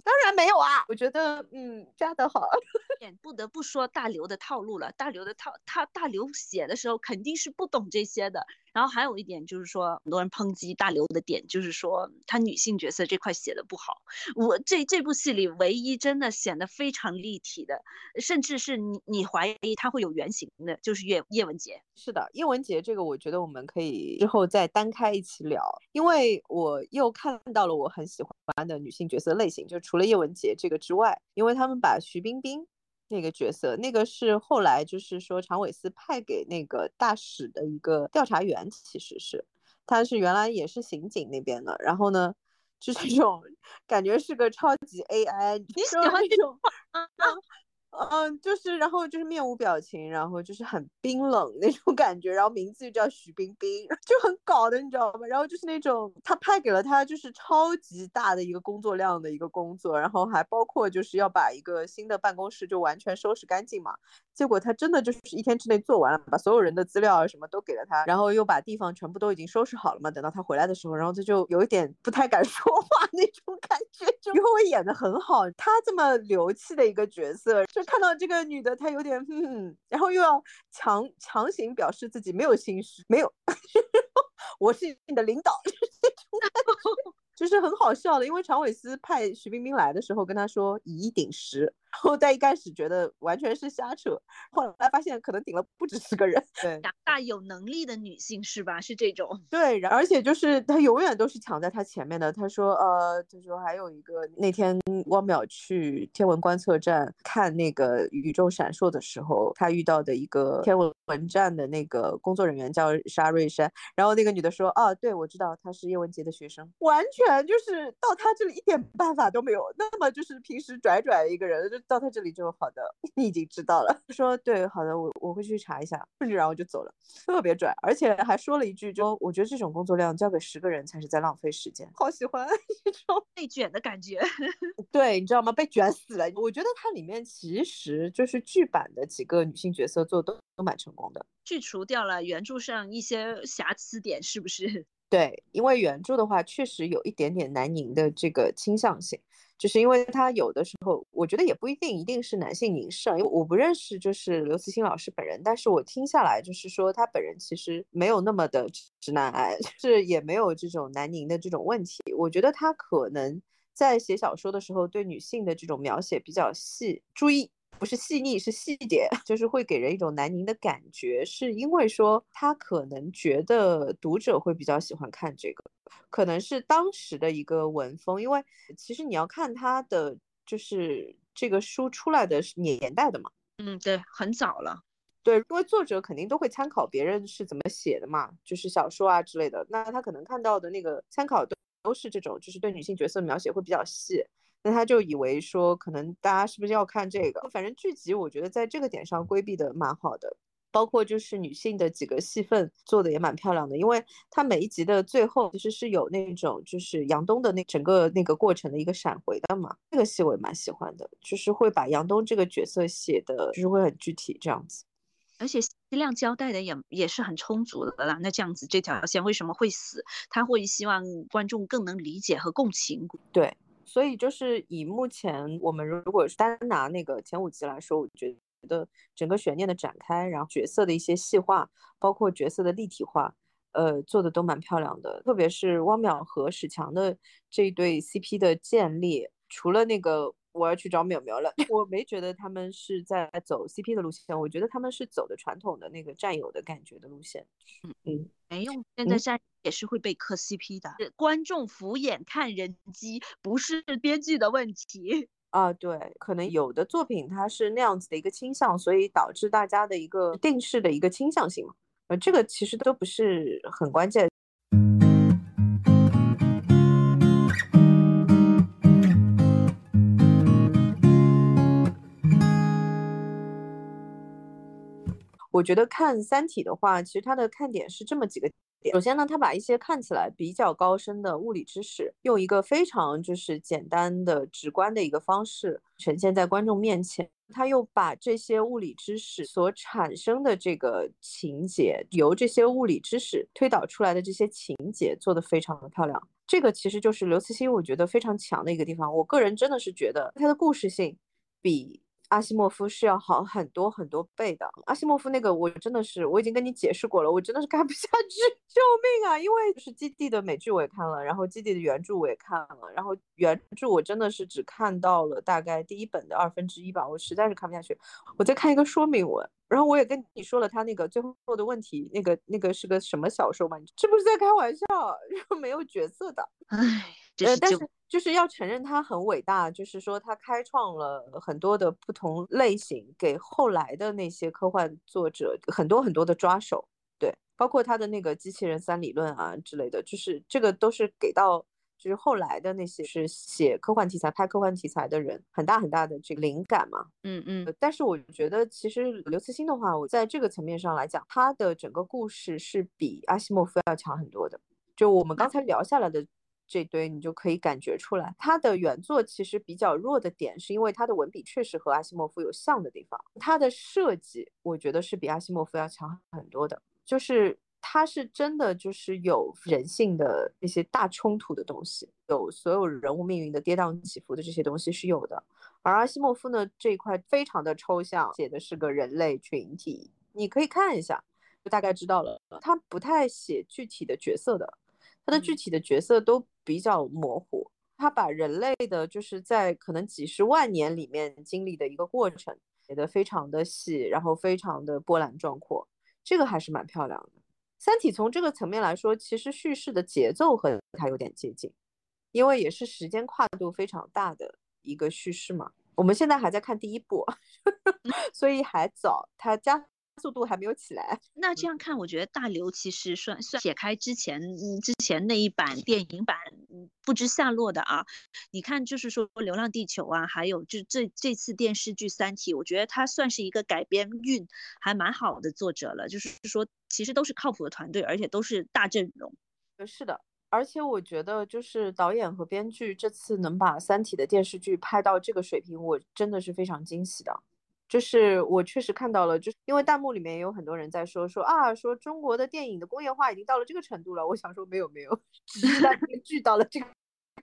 当然没有啊，我觉得嗯加的好，不得不说大刘的套路了。大刘的套，他大刘写的时候肯定是不懂这些的。然后还有一点就是说，很多人抨击大刘的点就是说他女性角色这块写的不好。我这这部戏里唯一真的显得非常立体的，甚至是你你怀疑他会有原型的，就是叶叶文洁。是的，叶文洁这个我觉得我们可以之后再单开一起聊，因为我又看到了我很喜欢的女性角色类型，就除了叶文洁这个之外，因为他们把徐冰冰。那个角色，那个是后来就是说常伟思派给那个大使的一个调查员，其实是他是原来也是刑警那边的，然后呢，就是这种 感觉是个超级 AI，你喜欢这种啊？嗯，就是，然后就是面无表情，然后就是很冰冷那种感觉，然后名字就叫徐冰冰，就很搞的，你知道吗？然后就是那种他派给了他就是超级大的一个工作量的一个工作，然后还包括就是要把一个新的办公室就完全收拾干净嘛。结果他真的就是一天之内做完了，把所有人的资料啊什么都给了他，然后又把地方全部都已经收拾好了嘛。等到他回来的时候，然后他就有一点不太敢 说话那种感觉，就因为演的很好，他这么流气的一个角色就。看到这个女的，她有点嗯，然后又要强强行表示自己没有心事，没有，我是你的领导，就是很好笑的。因为常伟思派徐冰冰来的时候，跟他说以一顶十。然后在一开始觉得完全是瞎扯，后来发现可能顶了不止十个人。对，强大有能力的女性是吧？是这种。对，而且就是她永远都是抢在她前面的。他说，呃，他说还有一个那天汪淼去天文观测站看那个宇宙闪烁的时候，他遇到的一个天文站的那个工作人员叫沙瑞山。然后那个女的说，哦，对，我知道她是叶文洁的学生。完全就是到她这里一点办法都没有。那么就是平时拽拽一个人就。到他这里就好的，你已经知道了。说对，好的，我我会去查一下，然后就走了，特别拽，而且还说了一句，就我觉得这种工作量交给十个人才是在浪费时间。好喜欢 这种被卷的感觉，对，你知道吗？被卷死了。我觉得它里面其实就是剧版的几个女性角色做都都蛮成功的，去除掉了原著上一些瑕疵点，是不是？对，因为原著的话确实有一点点南宁的这个倾向性。就是因为他有的时候，我觉得也不一定一定是男性凝视，因为我不认识就是刘慈欣老师本人，但是我听下来就是说他本人其实没有那么的直男癌，就是也没有这种男凝的这种问题。我觉得他可能在写小说的时候对女性的这种描写比较细，注意不是细腻是细节，就是会给人一种男凝的感觉，是因为说他可能觉得读者会比较喜欢看这个。可能是当时的一个文风，因为其实你要看他的就是这个书出来的年代的嘛，嗯，对，很早了，对，因为作者肯定都会参考别人是怎么写的嘛，就是小说啊之类的，那他可能看到的那个参考都都是这种，就是对女性角色描写会比较细，那他就以为说可能大家是不是要看这个，反正剧集我觉得在这个点上规避的蛮好的。包括就是女性的几个戏份做的也蛮漂亮的，因为它每一集的最后其实是有那种就是杨东的那整个那个过程的一个闪回的嘛，这个戏我也蛮喜欢的，就是会把杨东这个角色写的就是会很具体这样子，而且量交代的也也是很充足的啦。那这样子这条线为什么会死？他会希望观众更能理解和共情。对，所以就是以目前我们如果是单拿那个前五集来说，我觉得。的整个悬念的展开，然后角色的一些细化，包括角色的立体化，呃，做的都蛮漂亮的。特别是汪淼和史强的这一对 CP 的建立，除了那个我要去找淼淼了。我没觉得他们是在走 CP 的路线，我觉得他们是走的传统的那个战友的感觉的路线。嗯嗯，没用，现在战也是会被磕 CP 的，观众敷衍看人机，不是编剧的问题啊。对，可能有的作品它是那样子的一个倾向，所以导致大家的一个定势的一个倾向性嘛。呃，这个其实都不是很关键。我觉得看《三体》的话，其实它的看点是这么几个。首先呢，他把一些看起来比较高深的物理知识，用一个非常就是简单的、直观的一个方式呈现在观众面前。他又把这些物理知识所产生的这个情节，由这些物理知识推导出来的这些情节做得非常的漂亮。这个其实就是刘慈欣我觉得非常强的一个地方。我个人真的是觉得他的故事性比。阿西莫夫是要好很多很多倍的。阿西莫夫那个我真的是我已经跟你解释过了，我真的是看不下去，救命啊！因为就是基地的美剧我也看了，然后基地的原著我也看了，然后原著我真的是只看到了大概第一本的二分之一吧，我实在是看不下去。我在看一个说明文，然后我也跟你说了他那个最后的问题，那个那个是个什么小说吗？这不是在开玩笑，没有角色的，唉，呃，但是。就是要承认他很伟大，就是说他开创了很多的不同类型，给后来的那些科幻作者很多很多的抓手。对，包括他的那个机器人三理论啊之类的，就是这个都是给到就是后来的那些是写科幻题材、拍科幻题材的人很大很大的这个灵感嘛。嗯嗯。但是我觉得其实刘慈欣的话，我在这个层面上来讲，他的整个故事是比阿西莫夫要强很多的。就我们刚才聊下来的。这堆你就可以感觉出来，他的原作其实比较弱的点，是因为他的文笔确实和阿西莫夫有像的地方。他的设计，我觉得是比阿西莫夫要强很多的，就是他是真的就是有人性的那些大冲突的东西，有所有人物命运的跌宕起伏的这些东西是有的。而阿西莫夫呢这一块非常的抽象，写的是个人类群体，你可以看一下，就大概知道了。他不太写具体的角色的。他的具体的角色都比较模糊，他把人类的就是在可能几十万年里面经历的一个过程写得非常的细，然后非常的波澜壮阔，这个还是蛮漂亮的。三体从这个层面来说，其实叙事的节奏和它有点接近，因为也是时间跨度非常大的一个叙事嘛。我们现在还在看第一部，所以还早，它加。速度还没有起来。那这样看，我觉得大刘其实算算解开之前之前那一版电影版不知下落的啊。你看，就是说《流浪地球》啊，还有就这这次电视剧《三体》，我觉得他算是一个改编运还蛮好的作者了。就是说，其实都是靠谱的团队，而且都是大阵容。是的，而且我觉得就是导演和编剧这次能把《三体》的电视剧拍到这个水平，我真的是非常惊喜的。就是我确实看到了，就是因为弹幕里面也有很多人在说说啊，说中国的电影的工业化已经到了这个程度了。我想说没有没有，只是电剧到了这个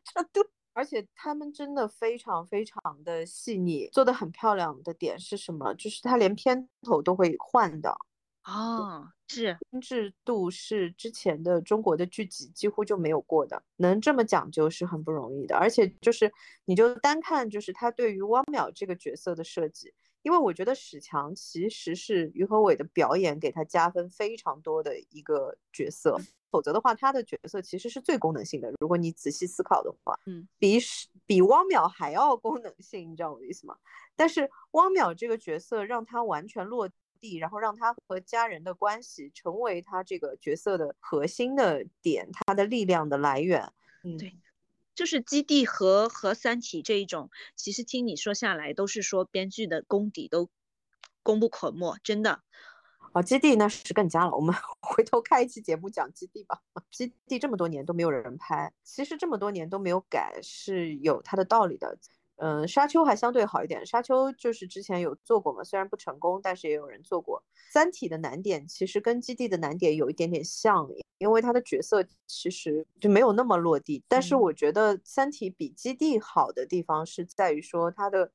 程度，而且他们真的非常非常的细腻，做的很漂亮的点是什么？就是他连片头都会换的啊，是精致度是之前的中国的剧集几乎就没有过的，能这么讲究是很不容易的。而且就是你就单看就是他对于汪淼这个角色的设计。因为我觉得史强其实是于和伟的表演给他加分非常多的一个角色，否则的话，他的角色其实是最功能性的。如果你仔细思考的话，嗯，比比汪淼还要功能性，你知道我的意思吗？但是汪淼这个角色让他完全落地，然后让他和家人的关系成为他这个角色的核心的点，他的力量的来源。嗯，对。就是基地和和三体这一种，其实听你说下来，都是说编剧的功底都功不可没，真的。啊，基地那是更加了，我们 回头开一期节目讲基地吧。基地这么多年都没有人拍，其实这么多年都没有改是有它的道理的。嗯，沙丘还相对好一点。沙丘就是之前有做过嘛，虽然不成功，但是也有人做过。三体的难点其实跟基地的难点有一点点像，因为它的角色其实就没有那么落地。但是我觉得三体比基地好的地方是在于说它的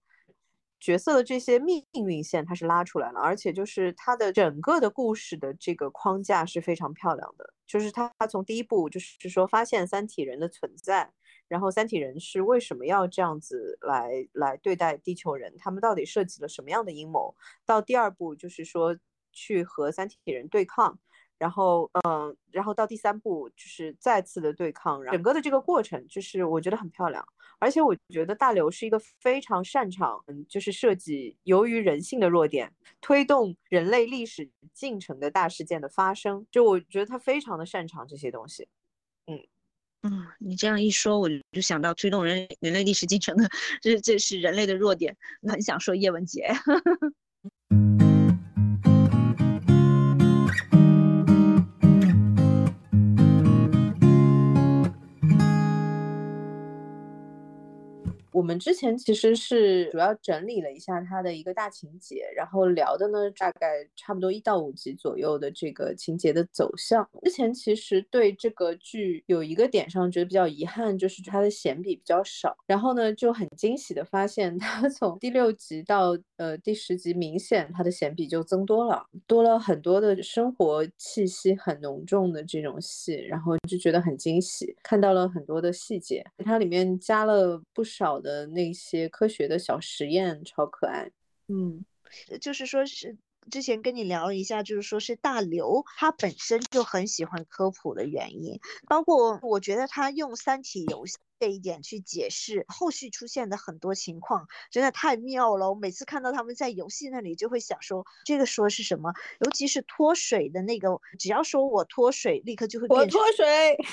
角色的这些命运线它是拉出来了，而且就是它的整个的故事的这个框架是非常漂亮的。就是它它从第一部就是说发现三体人的存在。然后三体人是为什么要这样子来来对待地球人？他们到底设计了什么样的阴谋？到第二步就是说去和三体人对抗。然后，嗯，然后到第三步就是再次的对抗，整个的这个过程就是我觉得很漂亮，而且我觉得大刘是一个非常擅长，嗯，就是设计由于人性的弱点推动人类历史进程的大事件的发生，就我觉得他非常的擅长这些东西，嗯嗯，你这样一说，我就想到推动人人类历史进程的，这这是人类的弱点，很想说叶文洁。我们之前其实是主要整理了一下它的一个大情节，然后聊的呢大概差不多一到五集左右的这个情节的走向。之前其实对这个剧有一个点上觉得比较遗憾，就是它的闲笔比较少。然后呢就很惊喜的发现，它 从第六集到呃第十集，明显它的闲笔就增多了，多了很多的生活气息很浓重的这种戏，然后就觉得很惊喜，看到了很多的细节，它里面加了不少。的那些科学的小实验超可爱，嗯，就是说是之前跟你聊了一下，就是说是大刘他本身就很喜欢科普的原因，包括我觉得他用三体游戏这一点去解释后续出现的很多情况，真的太妙了。我每次看到他们在游戏那里，就会想说这个说是什么，尤其是脱水的那个，只要说我脱水，立刻就会我脱水。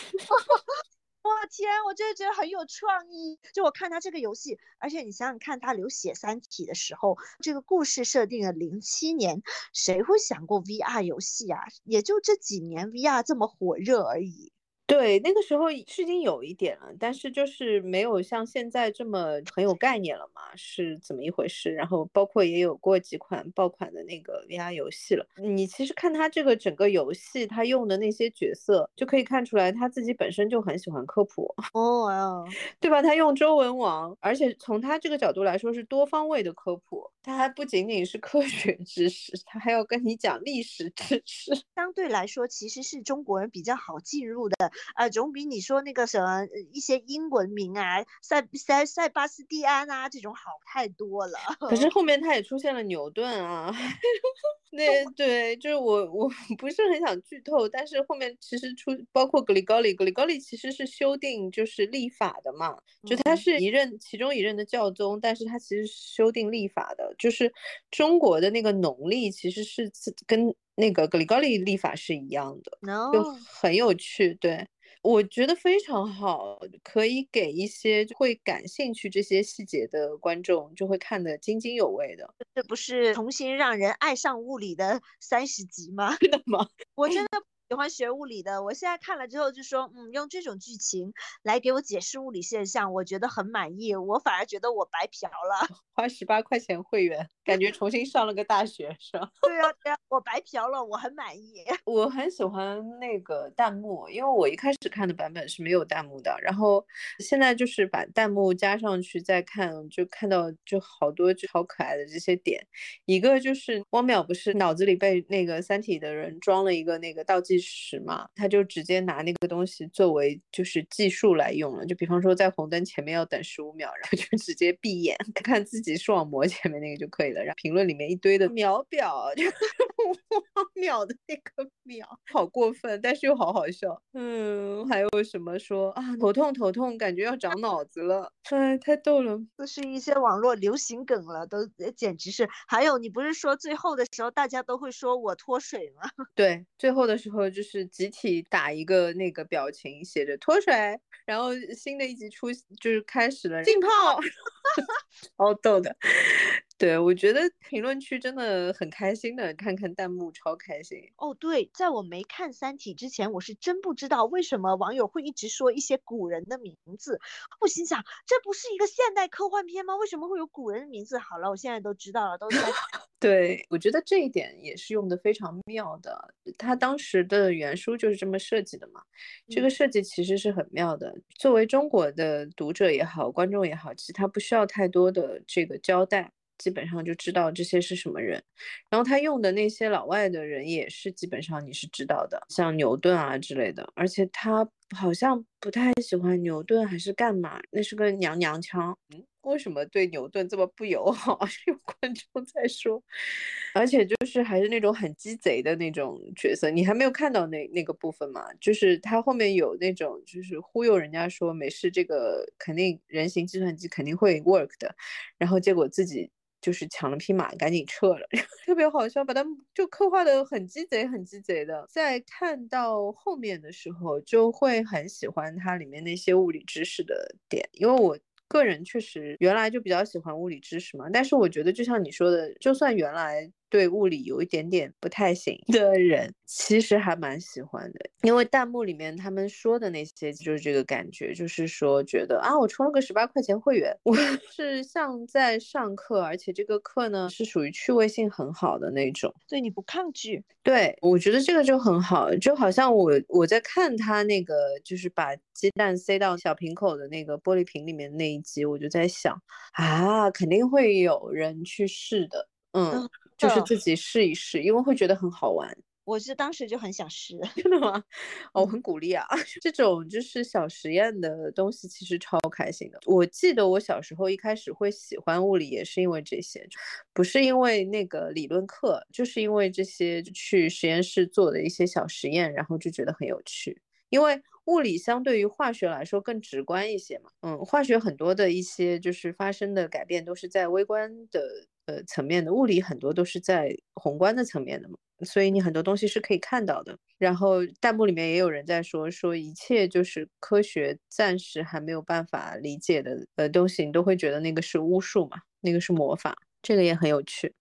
我天，我真的觉得很有创意。就我看他这个游戏，而且你想想看，他流血《三体》的时候，这个故事设定了零七年，谁会想过 VR 游戏啊？也就这几年 VR 这么火热而已。对，那个时候是已经有一点了，但是就是没有像现在这么很有概念了嘛，是怎么一回事？然后包括也有过几款爆款的那个 VR 游戏了。你其实看他这个整个游戏，他用的那些角色，就可以看出来他自己本身就很喜欢科普 哦，对吧？他用周文王，而且从他这个角度来说是多方位的科普，他还不仅仅是科学知识，他还要跟你讲历史知识。相对来说，其实是中国人比较好进入的。啊，总比你说那个什么一些英文名啊，塞塞塞巴斯蒂安啊这种好太多了。可是 后面他也出现了牛顿啊，那 对，就是我我不是很想剧透，但是后面其实出包括格里高利，格里高利其实是修订就是立法的嘛，就他是一任其中一任的教宗，但是他其实修订立法的，就是中国的那个农历其实是跟那个格里高利历法是一样的，就很有趣，对。我觉得非常好，可以给一些会感兴趣这些细节的观众就会看得津津有味的。这不是重新让人爱上物理的三十集吗？真的吗？我真的喜欢学物理的。我现在看了之后就说，嗯，用这种剧情来给我解释物理现象，我觉得很满意。我反而觉得我白嫖了，花十八块钱会员。感觉重新上了个大学，是吧？对呀，对呀，我白嫖了，我很满意。我很喜欢那个弹幕，因为我一开始看的版本是没有弹幕的，然后现在就是把弹幕加上去再看，就看到就好多好可爱的这些点。一个就是汪淼不是脑子里被那个三体的人装了一个那个倒计时嘛，他就直接拿那个东西作为就是计数来用了。就比方说在红灯前面要等十五秒，然后就直接闭眼看 看自己视网膜前面那个就可以了。然后评论里面一堆的秒表，就是秒的那个秒，好过分，但是又好好笑。嗯，还有什么说啊，头痛头痛，感觉要长脑子了，哎，太逗了，都是一些网络流行梗了，都简直是。还有，你不是说最后的时候大家都会说我脱水吗？对，最后的时候就是集体打一个那个表情，写着脱水，然后新的一集出就是开始了浸泡，好 逗的。对，我觉得评论区真的很开心的，看看弹幕超开心。哦，对，在我没看《三体》之前，我是真不知道为什么网友会一直说一些古人的名字。我心想，这不是一个现代科幻片吗？为什么会有古人的名字？好了，我现在都知道了，都是。对，我觉得这一点也是用的非常妙的。他当时的原书就是这么设计的嘛，这个设计其实是很妙的。作为中国的读者也好，观众也好，其实他不需要太多的这个交代。基本上就知道这些是什么人。然后他用的那些老外的人也是基本上你是知道的，像牛顿啊之类的。而且他好像不太喜欢牛顿还是干嘛？那是个娘娘腔。嗯。为什么对牛顿这么不友好？有观众在说，而且就是还是那种很鸡贼的那种角色。你还没有看到那那个部分吗？就是他后面有那种就是忽悠人家说没事，这个肯定人形计算机肯定会 work 的，然后结果自己就是抢了匹马赶紧撤了，特别好笑，把他就刻画的很鸡贼很鸡贼的。在看到后面的时候，就会很喜欢它里面那些物理知识的点，因为我。个人确实原来就比较喜欢物理知识嘛，但是我觉得就像你说的，就算原来。对物理有一点点不太行的人，其实还蛮喜欢的，因为弹幕里面他们说的那些就是这个感觉，就是说觉得啊，我充了个十八块钱会员，我是像在上课，而且这个课呢是属于趣味性很好的那种，所以你不抗拒？对，我觉得这个就很好，就好像我我在看他那个就是把鸡蛋塞到小瓶口的那个玻璃瓶里面那一集，我就在想啊，肯定会有人去试的，嗯。就是自己试一试，因为会觉得很好玩。我是当时就很想试，真的吗？哦，我很鼓励啊！这种就是小实验的东西，其实超开心的。我记得我小时候一开始会喜欢物理，也是因为这些，不是因为那个理论课，就是因为这些去实验室做的一些小实验，然后就觉得很有趣。因为物理相对于化学来说更直观一些嘛。嗯，化学很多的一些就是发生的改变都是在微观的。呃，层面的物理很多都是在宏观的层面的嘛，所以你很多东西是可以看到的。然后弹幕里面也有人在说，说一切就是科学暂时还没有办法理解的呃东西，你都会觉得那个是巫术嘛，那个是魔法，这个也很有趣。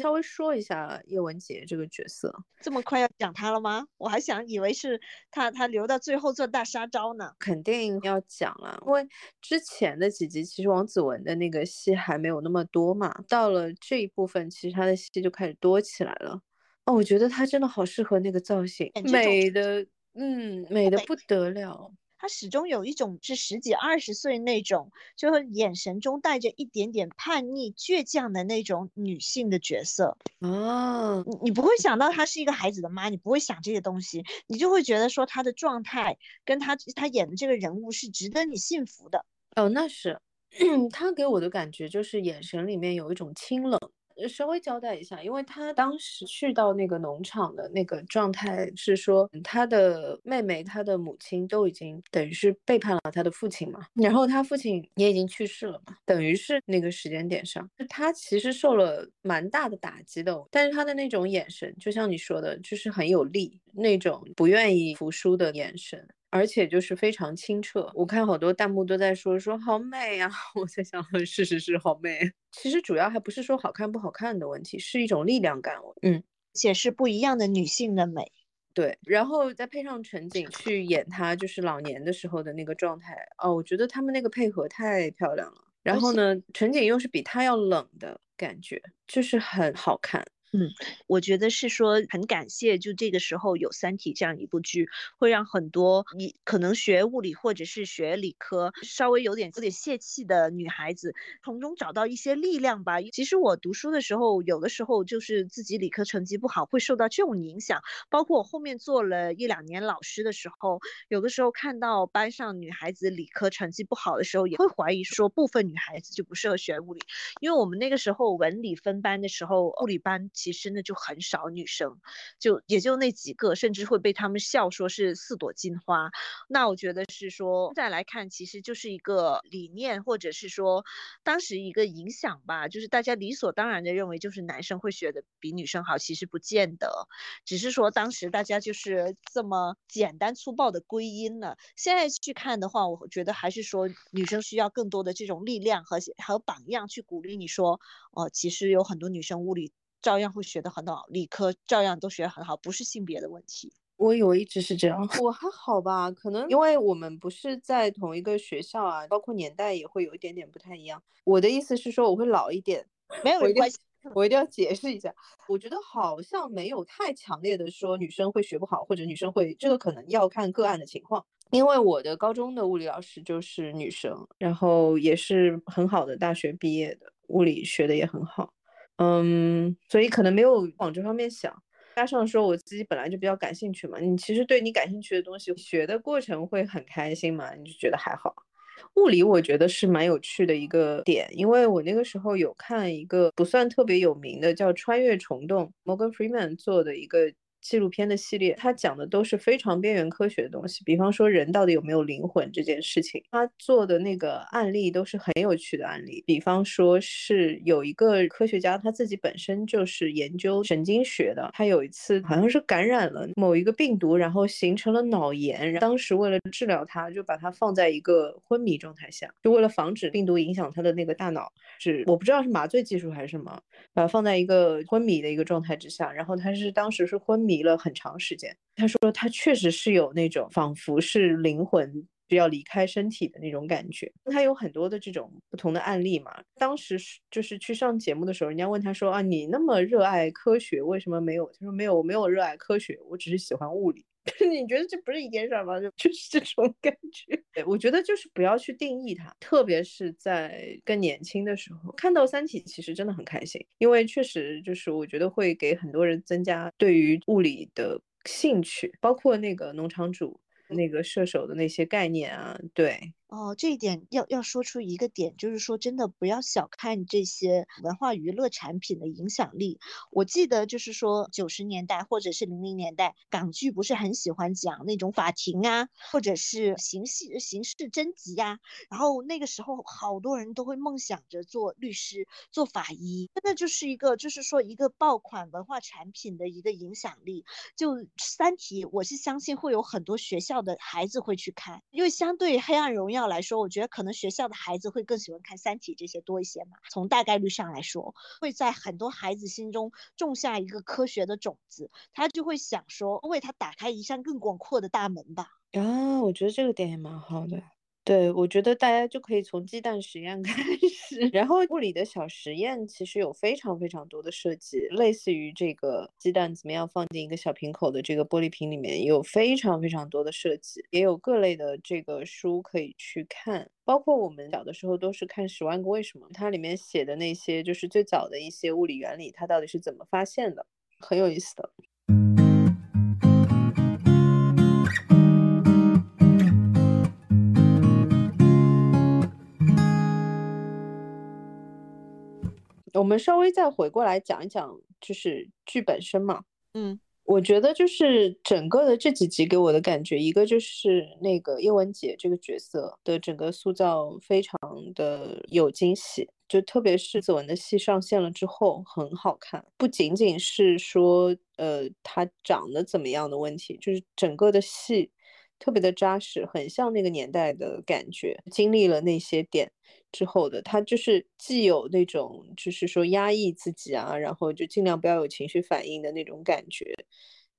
稍微说一下叶文洁这个角色，这么快要讲她了吗？我还想以为是她，她留到最后做大杀招呢。肯定要讲了，因为之前的几集其实王子文的那个戏还没有那么多嘛，到了这一部分，其实他的戏就开始多起来了。哦，我觉得他真的好适合那个造型，美的，嗯，美的不得了。他始终有一种是十几二十岁那种，就是眼神中带着一点点叛逆、倔强的那种女性的角色。哦，你你不会想到她是一个孩子的妈，你不会想这些东西，你就会觉得说她的状态跟她她演的这个人物是值得你信服的。哦，那是，他给我的感觉就是眼神里面有一种清冷。稍微交代一下，因为他当时去到那个农场的那个状态是说，他的妹妹、他的母亲都已经等于是背叛了他的父亲嘛，然后他父亲也已经去世了嘛，等于是那个时间点上，他其实受了蛮大的打击的，但是他的那种眼神，就像你说的，就是很有力，那种不愿意服输的眼神。而且就是非常清澈，我看好多弹幕都在说说好美啊，我在想，事实是好美。其实主要还不是说好看不好看的问题，是一种力量感。嗯，显示不一样的女性的美。对，然后再配上陈景去演她就是老年的时候的那个状态，哦，我觉得他们那个配合太漂亮了。然后呢，陈景又是比她要冷的感觉，就是很好看。嗯，我觉得是说很感谢，就这个时候有《三体》这样一部剧，会让很多你可能学物理或者是学理科稍微有点有点泄气的女孩子，从中找到一些力量吧。其实我读书的时候，有的时候就是自己理科成绩不好，会受到这种影响。包括我后面做了一两年老师的时候，有的时候看到班上女孩子理科成绩不好的时候，也会怀疑说部分女孩子就不适合学物理，因为我们那个时候文理分班的时候，物理班。其实呢就很少女生，就也就那几个，甚至会被他们笑说是四朵金花。那我觉得是说再来看，其实就是一个理念，或者是说当时一个影响吧。就是大家理所当然的认为，就是男生会学的比女生好，其实不见得，只是说当时大家就是这么简单粗暴的归因了。现在去看的话，我觉得还是说女生需要更多的这种力量和和榜样去鼓励你说，哦，其实有很多女生物理。照样会学得很好，理科照样都学得很好，不是性别的问题。我以为一直是这样，我还好吧，可 能因为我们不是在同一个学校啊，包括年代也会有一点点不太一样。我的意思是说，我会老一点，没有关系，我一定要解释一下，我觉得好像没有太强烈的说女生会学不好，或者女生会，这个可能要看个案的情况。因为我的高中的物理老师就是女生，然后也是很好的大学毕业的，物理学的也很好，嗯，所以可能没有往这方面想。加上说我自己本来就比较感兴趣嘛，你其实对你感兴趣的东西学的过程会很开心嘛，你就觉得还好。物理我觉得是蛮有趣的一个点，因为我那个时候有看一个不算特别有名的叫《穿越虫洞》，Morgan Freeman 做的一个。纪录片的系列，它讲的都是非常边缘科学的东西，比方说人到底有没有灵魂这件事情。他做的那个案例都是很有趣的案例，比方说是有一个科学家，他自己本身就是研究神经学的，他有一次好像是感染了某一个病毒，然后形成了脑炎，当时为了治疗他，就把他放在一个昏迷状态下，就为了防止病毒影响他的那个大脑，是我不知道是麻醉技术还是什么，把他放在一个昏迷的一个状态之下，然后他是当时是昏迷。迷了很长时间，他说他确实是有那种仿佛是灵魂就要离开身体的那种感觉。他有很多的这种不同的案例嘛。当时就是去上节目的时候，人家问他说啊，你那么热爱科学，为什么没有？他说没有，我没有热爱科学，我只是喜欢物理。你觉得这不是一件事儿吗？就就是这种感觉。我觉得就是不要去定义它，特别是在更年轻的时候看到《三体》，其实真的很开心，因为确实就是我觉得会给很多人增加对于物理的兴趣，包括那个农场主那个射手的那些概念啊，对。哦，这一点要要说出一个点，就是说真的不要小看这些文化娱乐产品的影响力。我记得就是说九十年代或者是零零年代，港剧不是很喜欢讲那种法庭啊，或者是刑事刑事侦缉呀。然后那个时候好多人都会梦想着做律师、做法医，真的就是一个就是说一个爆款文化产品的一个影响力。就《三体》，我是相信会有很多学校的孩子会去看，因为相对《黑暗荣耀》。来说，我觉得可能学校的孩子会更喜欢看《三体》这些多一些嘛。从大概率上来说，会在很多孩子心中种下一个科学的种子，他就会想说，为他打开一扇更广阔的大门吧。啊，我觉得这个点也蛮好的。对，我觉得大家就可以从鸡蛋实验 开始，然后物理的小实验其实有非常非常多的设计，类似于这个鸡蛋怎么样放进一个小瓶口的这个玻璃瓶里面，有非常非常多的设计，也有各类的这个书可以去看，包括我们小的时候都是看《十万个为什么》，它里面写的那些就是最早的一些物理原理，它到底是怎么发现的，很有意思的。我们稍微再回过来讲一讲，就是剧本身嘛。嗯，我觉得就是整个的这几集给我的感觉，一个就是那个叶文洁这个角色的整个塑造非常的有惊喜，就特别是子文的戏上线了之后很好看，不仅仅是说呃她长得怎么样的问题，就是整个的戏特别的扎实，很像那个年代的感觉，经历了那些点。之后的他就是既有那种就是说压抑自己啊，然后就尽量不要有情绪反应的那种感觉，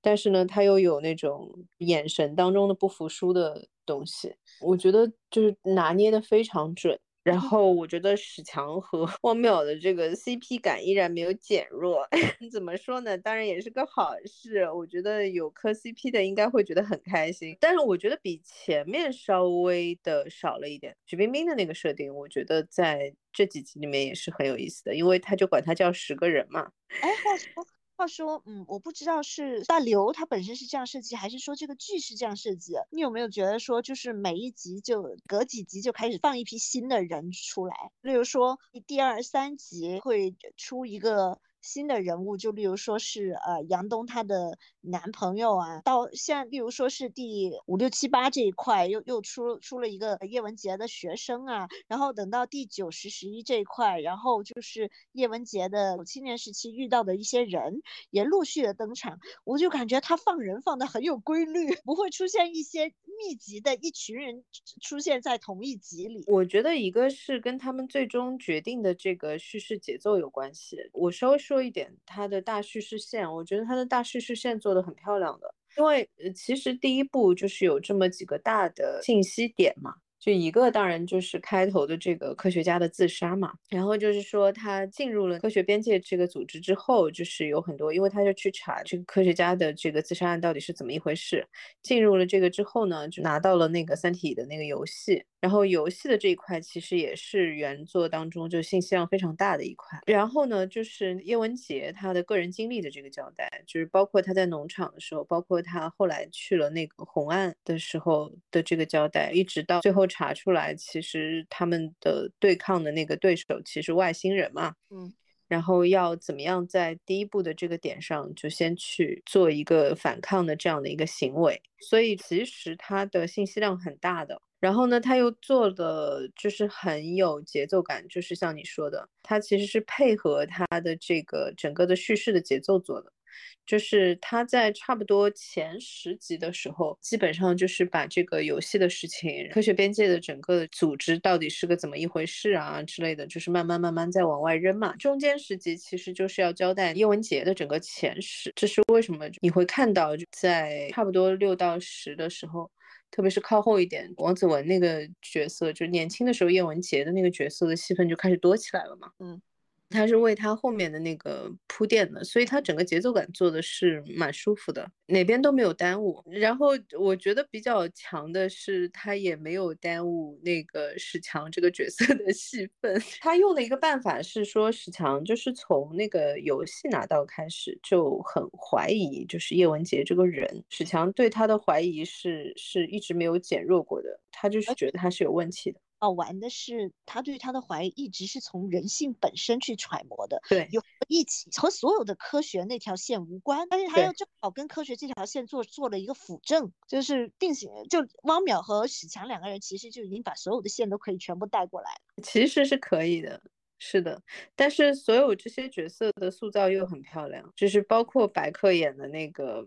但是呢，他又有那种眼神当中的不服输的东西，我觉得就是拿捏的非常准。然后我觉得史强和 汪淼的这个 CP 感依然没有减弱，怎么说呢？当然也是个好事。我觉得有磕 CP 的应该会觉得很开心，但是我觉得比前面稍微的少了一点。徐冰冰的那个设定，我觉得在这几集里面也是很有意思的，因为他就管他叫十个人嘛。哎，话说。话说，嗯，我不知道是大刘他本身是这样设计，还是说这个剧是这样设计？你有没有觉得说，就是每一集就隔几集就开始放一批新的人出来？例如说，第二三集会出一个。新的人物，就例如说是呃杨东他的男朋友啊，到现在例如说是第五六七八这一块又又出出了一个叶文洁的学生啊，然后等到第九十十一这一块，然后就是叶文洁的青年时期遇到的一些人也陆续的登场，我就感觉他放人放的很有规律，不会出现一些密集的一群人出现在同一集里。我觉得一个是跟他们最终决定的这个叙事节奏有关系，我稍微。说一点，它的大叙事线，我觉得它的大叙事线做的很漂亮的，因为呃，其实第一部就是有这么几个大的信息点嘛，就一个当然就是开头的这个科学家的自杀嘛，然后就是说他进入了科学边界这个组织之后，就是有很多，因为他就去查这个科学家的这个自杀案到底是怎么一回事。进入了这个之后呢，就拿到了那个三体的那个游戏，然后游戏的这一块其实也是原作当中就信息量非常大的一块。然后呢，就是叶文洁他的个人经历的这个交代，就是包括他在农场的时候，包括他后来去了那个红岸的时候的这个交代，一直到最后。查出来，其实他们的对抗的那个对手其实外星人嘛，嗯，然后要怎么样在第一步的这个点上就先去做一个反抗的这样的一个行为，所以其实他的信息量很大的。然后呢，他又做的就是很有节奏感，就是像你说的，他其实是配合他的这个整个的叙事的节奏做的。就是他在差不多前十集的时候，基本上就是把这个游戏的事情、科学边界的整个组织到底是个怎么一回事啊之类的，就是慢慢慢慢在往外扔嘛。中间十集其实就是要交代叶文洁的整个前世，这是为什么你会看到在差不多六到十的时候，特别是靠后一点，王子文那个角色，就年轻的时候叶文洁的那个角色的戏份就开始多起来了嘛。嗯。他是为他后面的那个铺垫的，所以他整个节奏感做的是蛮舒服的，哪边都没有耽误。然后我觉得比较强的是，他也没有耽误那个史强这个角色的戏份。他用的一个办法是说，史强就是从那个游戏拿到开始就很怀疑，就是叶文洁这个人。史强对他的怀疑是是一直没有减弱过的，他就是觉得他是有问题的。好玩的是，他对他的怀疑一直是从人性本身去揣摩的，对，有一起和所有的科学那条线无关，但是他又正好跟科学这条线做做了一个辅证，就是定型就汪淼和史强两个人其实就已经把所有的线都可以全部带过来了，其实是可以的。是的，但是所有这些角色的塑造又很漂亮，就是包括白客演的那个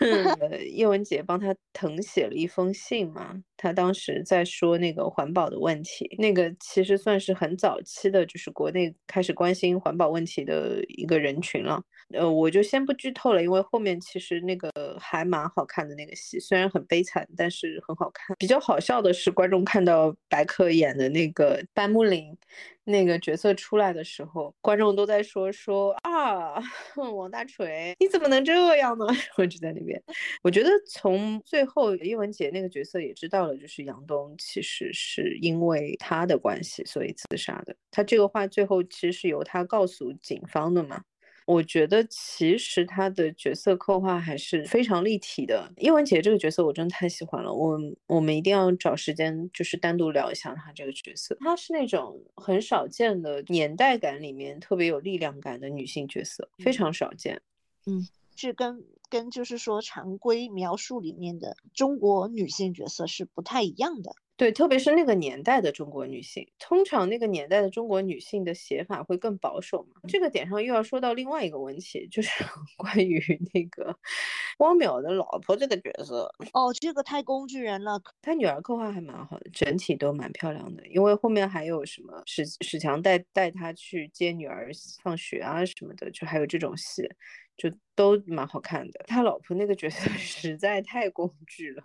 叶文洁帮他誊写了一封信嘛，他当时在说那个环保的问题，那个其实算是很早期的，就是国内开始关心环保问题的一个人群了。呃，我就先不剧透了，因为后面其实那个还蛮好看的那个戏，虽然很悲惨，但是很好看。比较好笑的是，观众看到白客演的那个班木林那个角色出来的时候，观众都在说说啊，王大锤你怎么能这样呢？我就在那边，我觉得从最后叶文洁那个角色也知道了，就是杨东其实是因为他的关系所以自杀的。他这个话最后其实是由他告诉警方的嘛。我觉得其实他的角色刻画还是非常立体的。叶文洁这个角色我真的太喜欢了，我我们一定要找时间就是单独聊一下她这个角色。她是那种很少见的年代感里面特别有力量感的女性角色，非常少见。嗯，是跟跟就是说常规描述里面的中国女性角色是不太一样的。对，特别是那个年代的中国女性，通常那个年代的中国女性的写法会更保守嘛。这个点上又要说到另外一个问题，就是 关于那个汪淼的老婆这个角色。哦，这个太工具人了。他女儿刻画还蛮好的，整体都蛮漂亮的。因为后面还有什么史史强带带他去接女儿放学啊什么的，就还有这种戏，就都蛮好看的。他老婆那个角色 实在太工具了。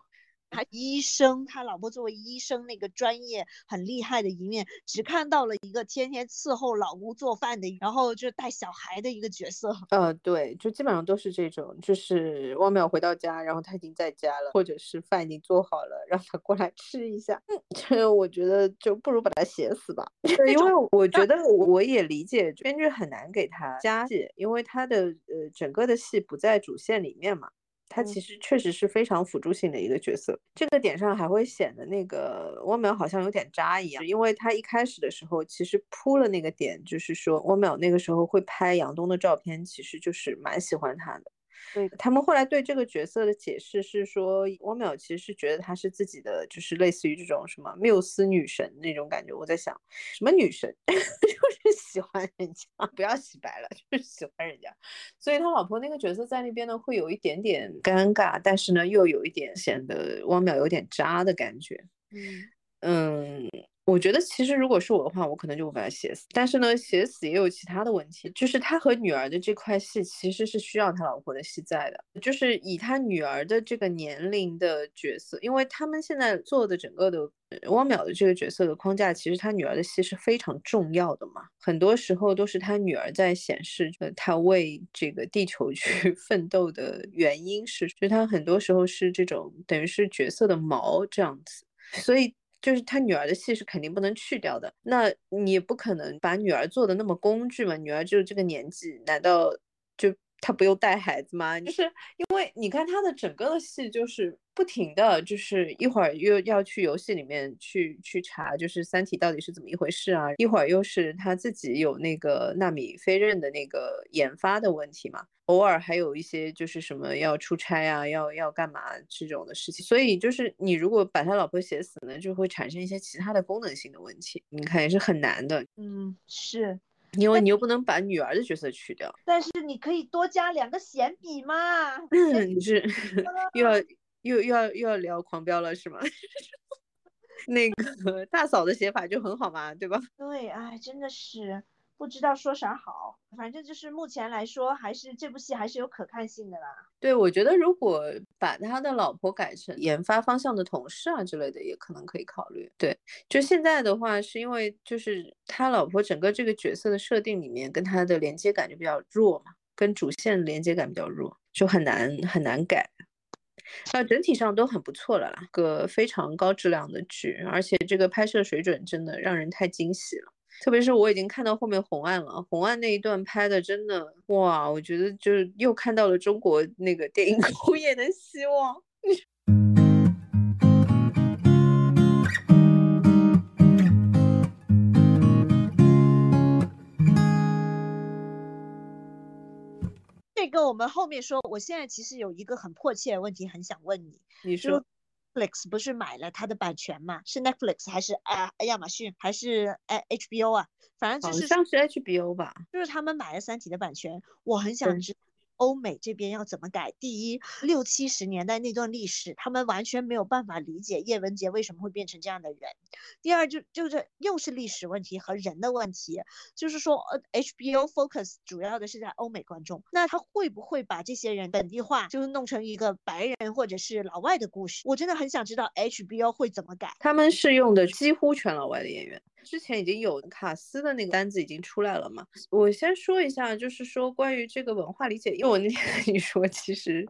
他医生，他老婆作为医生那个专业很厉害的一面，只看到了一个天天伺候老公做饭的，然后就带小孩的一个角色。呃，对，就基本上都是这种，就是汪淼回到家，然后他已经在家了，或者是饭已经做好了，让他过来吃一下。这我觉得就不如把他写死吧。因为我觉得我也理解编剧很难给他加戏，因为他的呃整个的戏不在主线里面嘛。他其实确实是非常辅助性的一个角色，这个点上还会显得那个沃淼好像有点渣一样，因为他一开始的时候其实铺了那个点，就是说沃淼那个时候会拍杨东的照片，其实就是蛮喜欢他的。对他们后来对这个角色的解释是说，汪淼其实是觉得她是自己的，就是类似于这种什么缪斯女神那种感觉。我在想，什么女神，就是喜欢人家，不要洗白了，就是喜欢人家。所以他老婆那个角色在那边呢，会有一点点尴尬，但是呢，又有一点显得汪淼有点渣的感觉。嗯嗯。我觉得其实如果是我的话，我可能就会把他写死。但是呢，写死也有其他的问题，就是他和女儿的这块戏其实是需要他老婆的戏在的，就是以他女儿的这个年龄的角色，因为他们现在做的整个的汪淼的这个角色的框架，其实他女儿的戏是非常重要的嘛，很多时候都是他女儿在显示，呃，他为这个地球去 奋斗的原因是，就他很多时候是这种等于是角色的锚这样子，所以就是他女儿的戏是肯定不能去掉的。那你也不可能把女儿做的那么工具嘛，女儿就是这个年纪，难道就？她不用带孩子吗？就是因为你看她的整个的戏，就是不停的就是一会儿又要去游戏里面去去查，就是《三体》到底是怎么一回事啊？一会儿又是他自己有那个纳米飞刃的那个研发的问题嘛，偶尔还有一些就是什么要出差啊，要要干嘛这种的事情。所以就是你如果把他老婆写死呢，就会产生一些其他的功能性的问题。你看也是很难的。嗯，是。因为你又不能把女儿的角色去掉，但是你可以多加两个闲笔嘛。你是 又要又又要又要聊狂飙了是吗？那个大嫂的写法就很好嘛，对吧？对，哎，真的是。不知道说啥好，反正就是目前来说，还是这部戏还是有可看性的啦。对，我觉得如果把他的老婆改成研发方向的同事啊之类的，也可能可以考虑。对，就现在的话，是因为就是他老婆整个这个角色的设定里面，跟他的连接感就比较弱嘛，跟主线连接感比较弱，就很难很难改。那整体上都很不错了啦，个非常高质量的剧，而且这个拍摄水准真的让人太惊喜了。特别是我已经看到后面红案了，红案那一段拍的真的哇，我觉得就是又看到了中国那个电影工业的希望。这个我们后面说，我现在其实有一个很迫切的问题，很想问你，你说。Netflix 不是买了它的版权吗？是 Netflix 还是啊亚马逊还是哎 HBO 啊？反正就是像是 HBO 吧，就是他们买了《三体》的版权，我很想知。欧美这边要怎么改？第一，六七十年代那段历史，他们完全没有办法理解叶文洁为什么会变成这样的人。第二，就就是又是历史问题和人的问题，就是说，呃，HBO focus 主要的是在欧美观众，那他会不会把这些人本地化，就是弄成一个白人或者是老外的故事？我真的很想知道 HBO 会怎么改。他们是用的几乎全老外的演员。之前已经有卡斯的那个单子已经出来了嘛？我先说一下，就是说关于这个文化理解，因为我那天跟你说，其实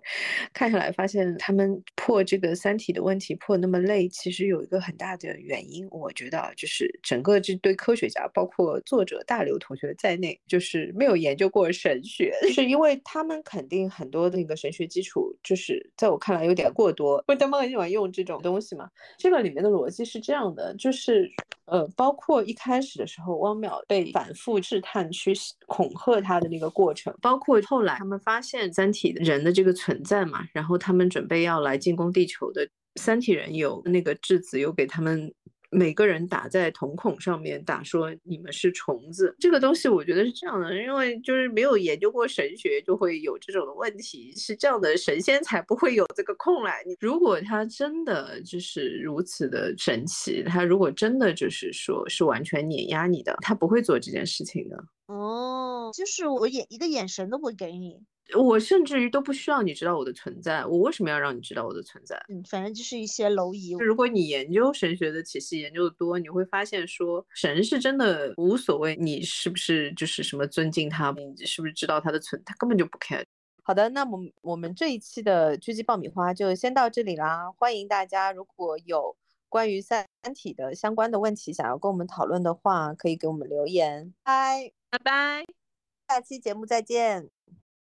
看下来发现他们破这个《三体》的问题破那么累，其实有一个很大的原因，我觉得就是整个这堆科学家，包括作者大刘同学在内，就是没有研究过神学，是因为他们肯定很多那个神学基础，就是在我看来有点过多，因为他们很喜欢用这种东西嘛。这个里面的逻辑是这样的，就是呃，包。括一开始的时候，汪淼被反复试探去恐吓他的那个过程，包括后来他们发现三体人的这个存在嘛，然后他们准备要来进攻地球的三体人有那个质子有给他们。每个人打在瞳孔上面打说你们是虫子，这个东西我觉得是这样的，因为就是没有研究过神学，就会有这种的问题，是这样的，神仙才不会有这个空来。如果他真的就是如此的神奇，他如果真的就是说是完全碾压你的，他不会做这件事情的。哦，就是我眼一个眼神都不会给你。我甚至于都不需要你知道我的存在，我为什么要让你知道我的存在？嗯，反正就是一些蝼蚁。如果你研究神学的体系研究的多，你会发现说神是真的无所谓，你是不是就是什么尊敬他，你是不是知道他的存，他根本就不 care。好的，那么我们这一期的狙击爆米花就先到这里啦。欢迎大家，如果有关于三体的相关的问题想要跟我们讨论的话，可以给我们留言。拜拜拜，下期节目再见。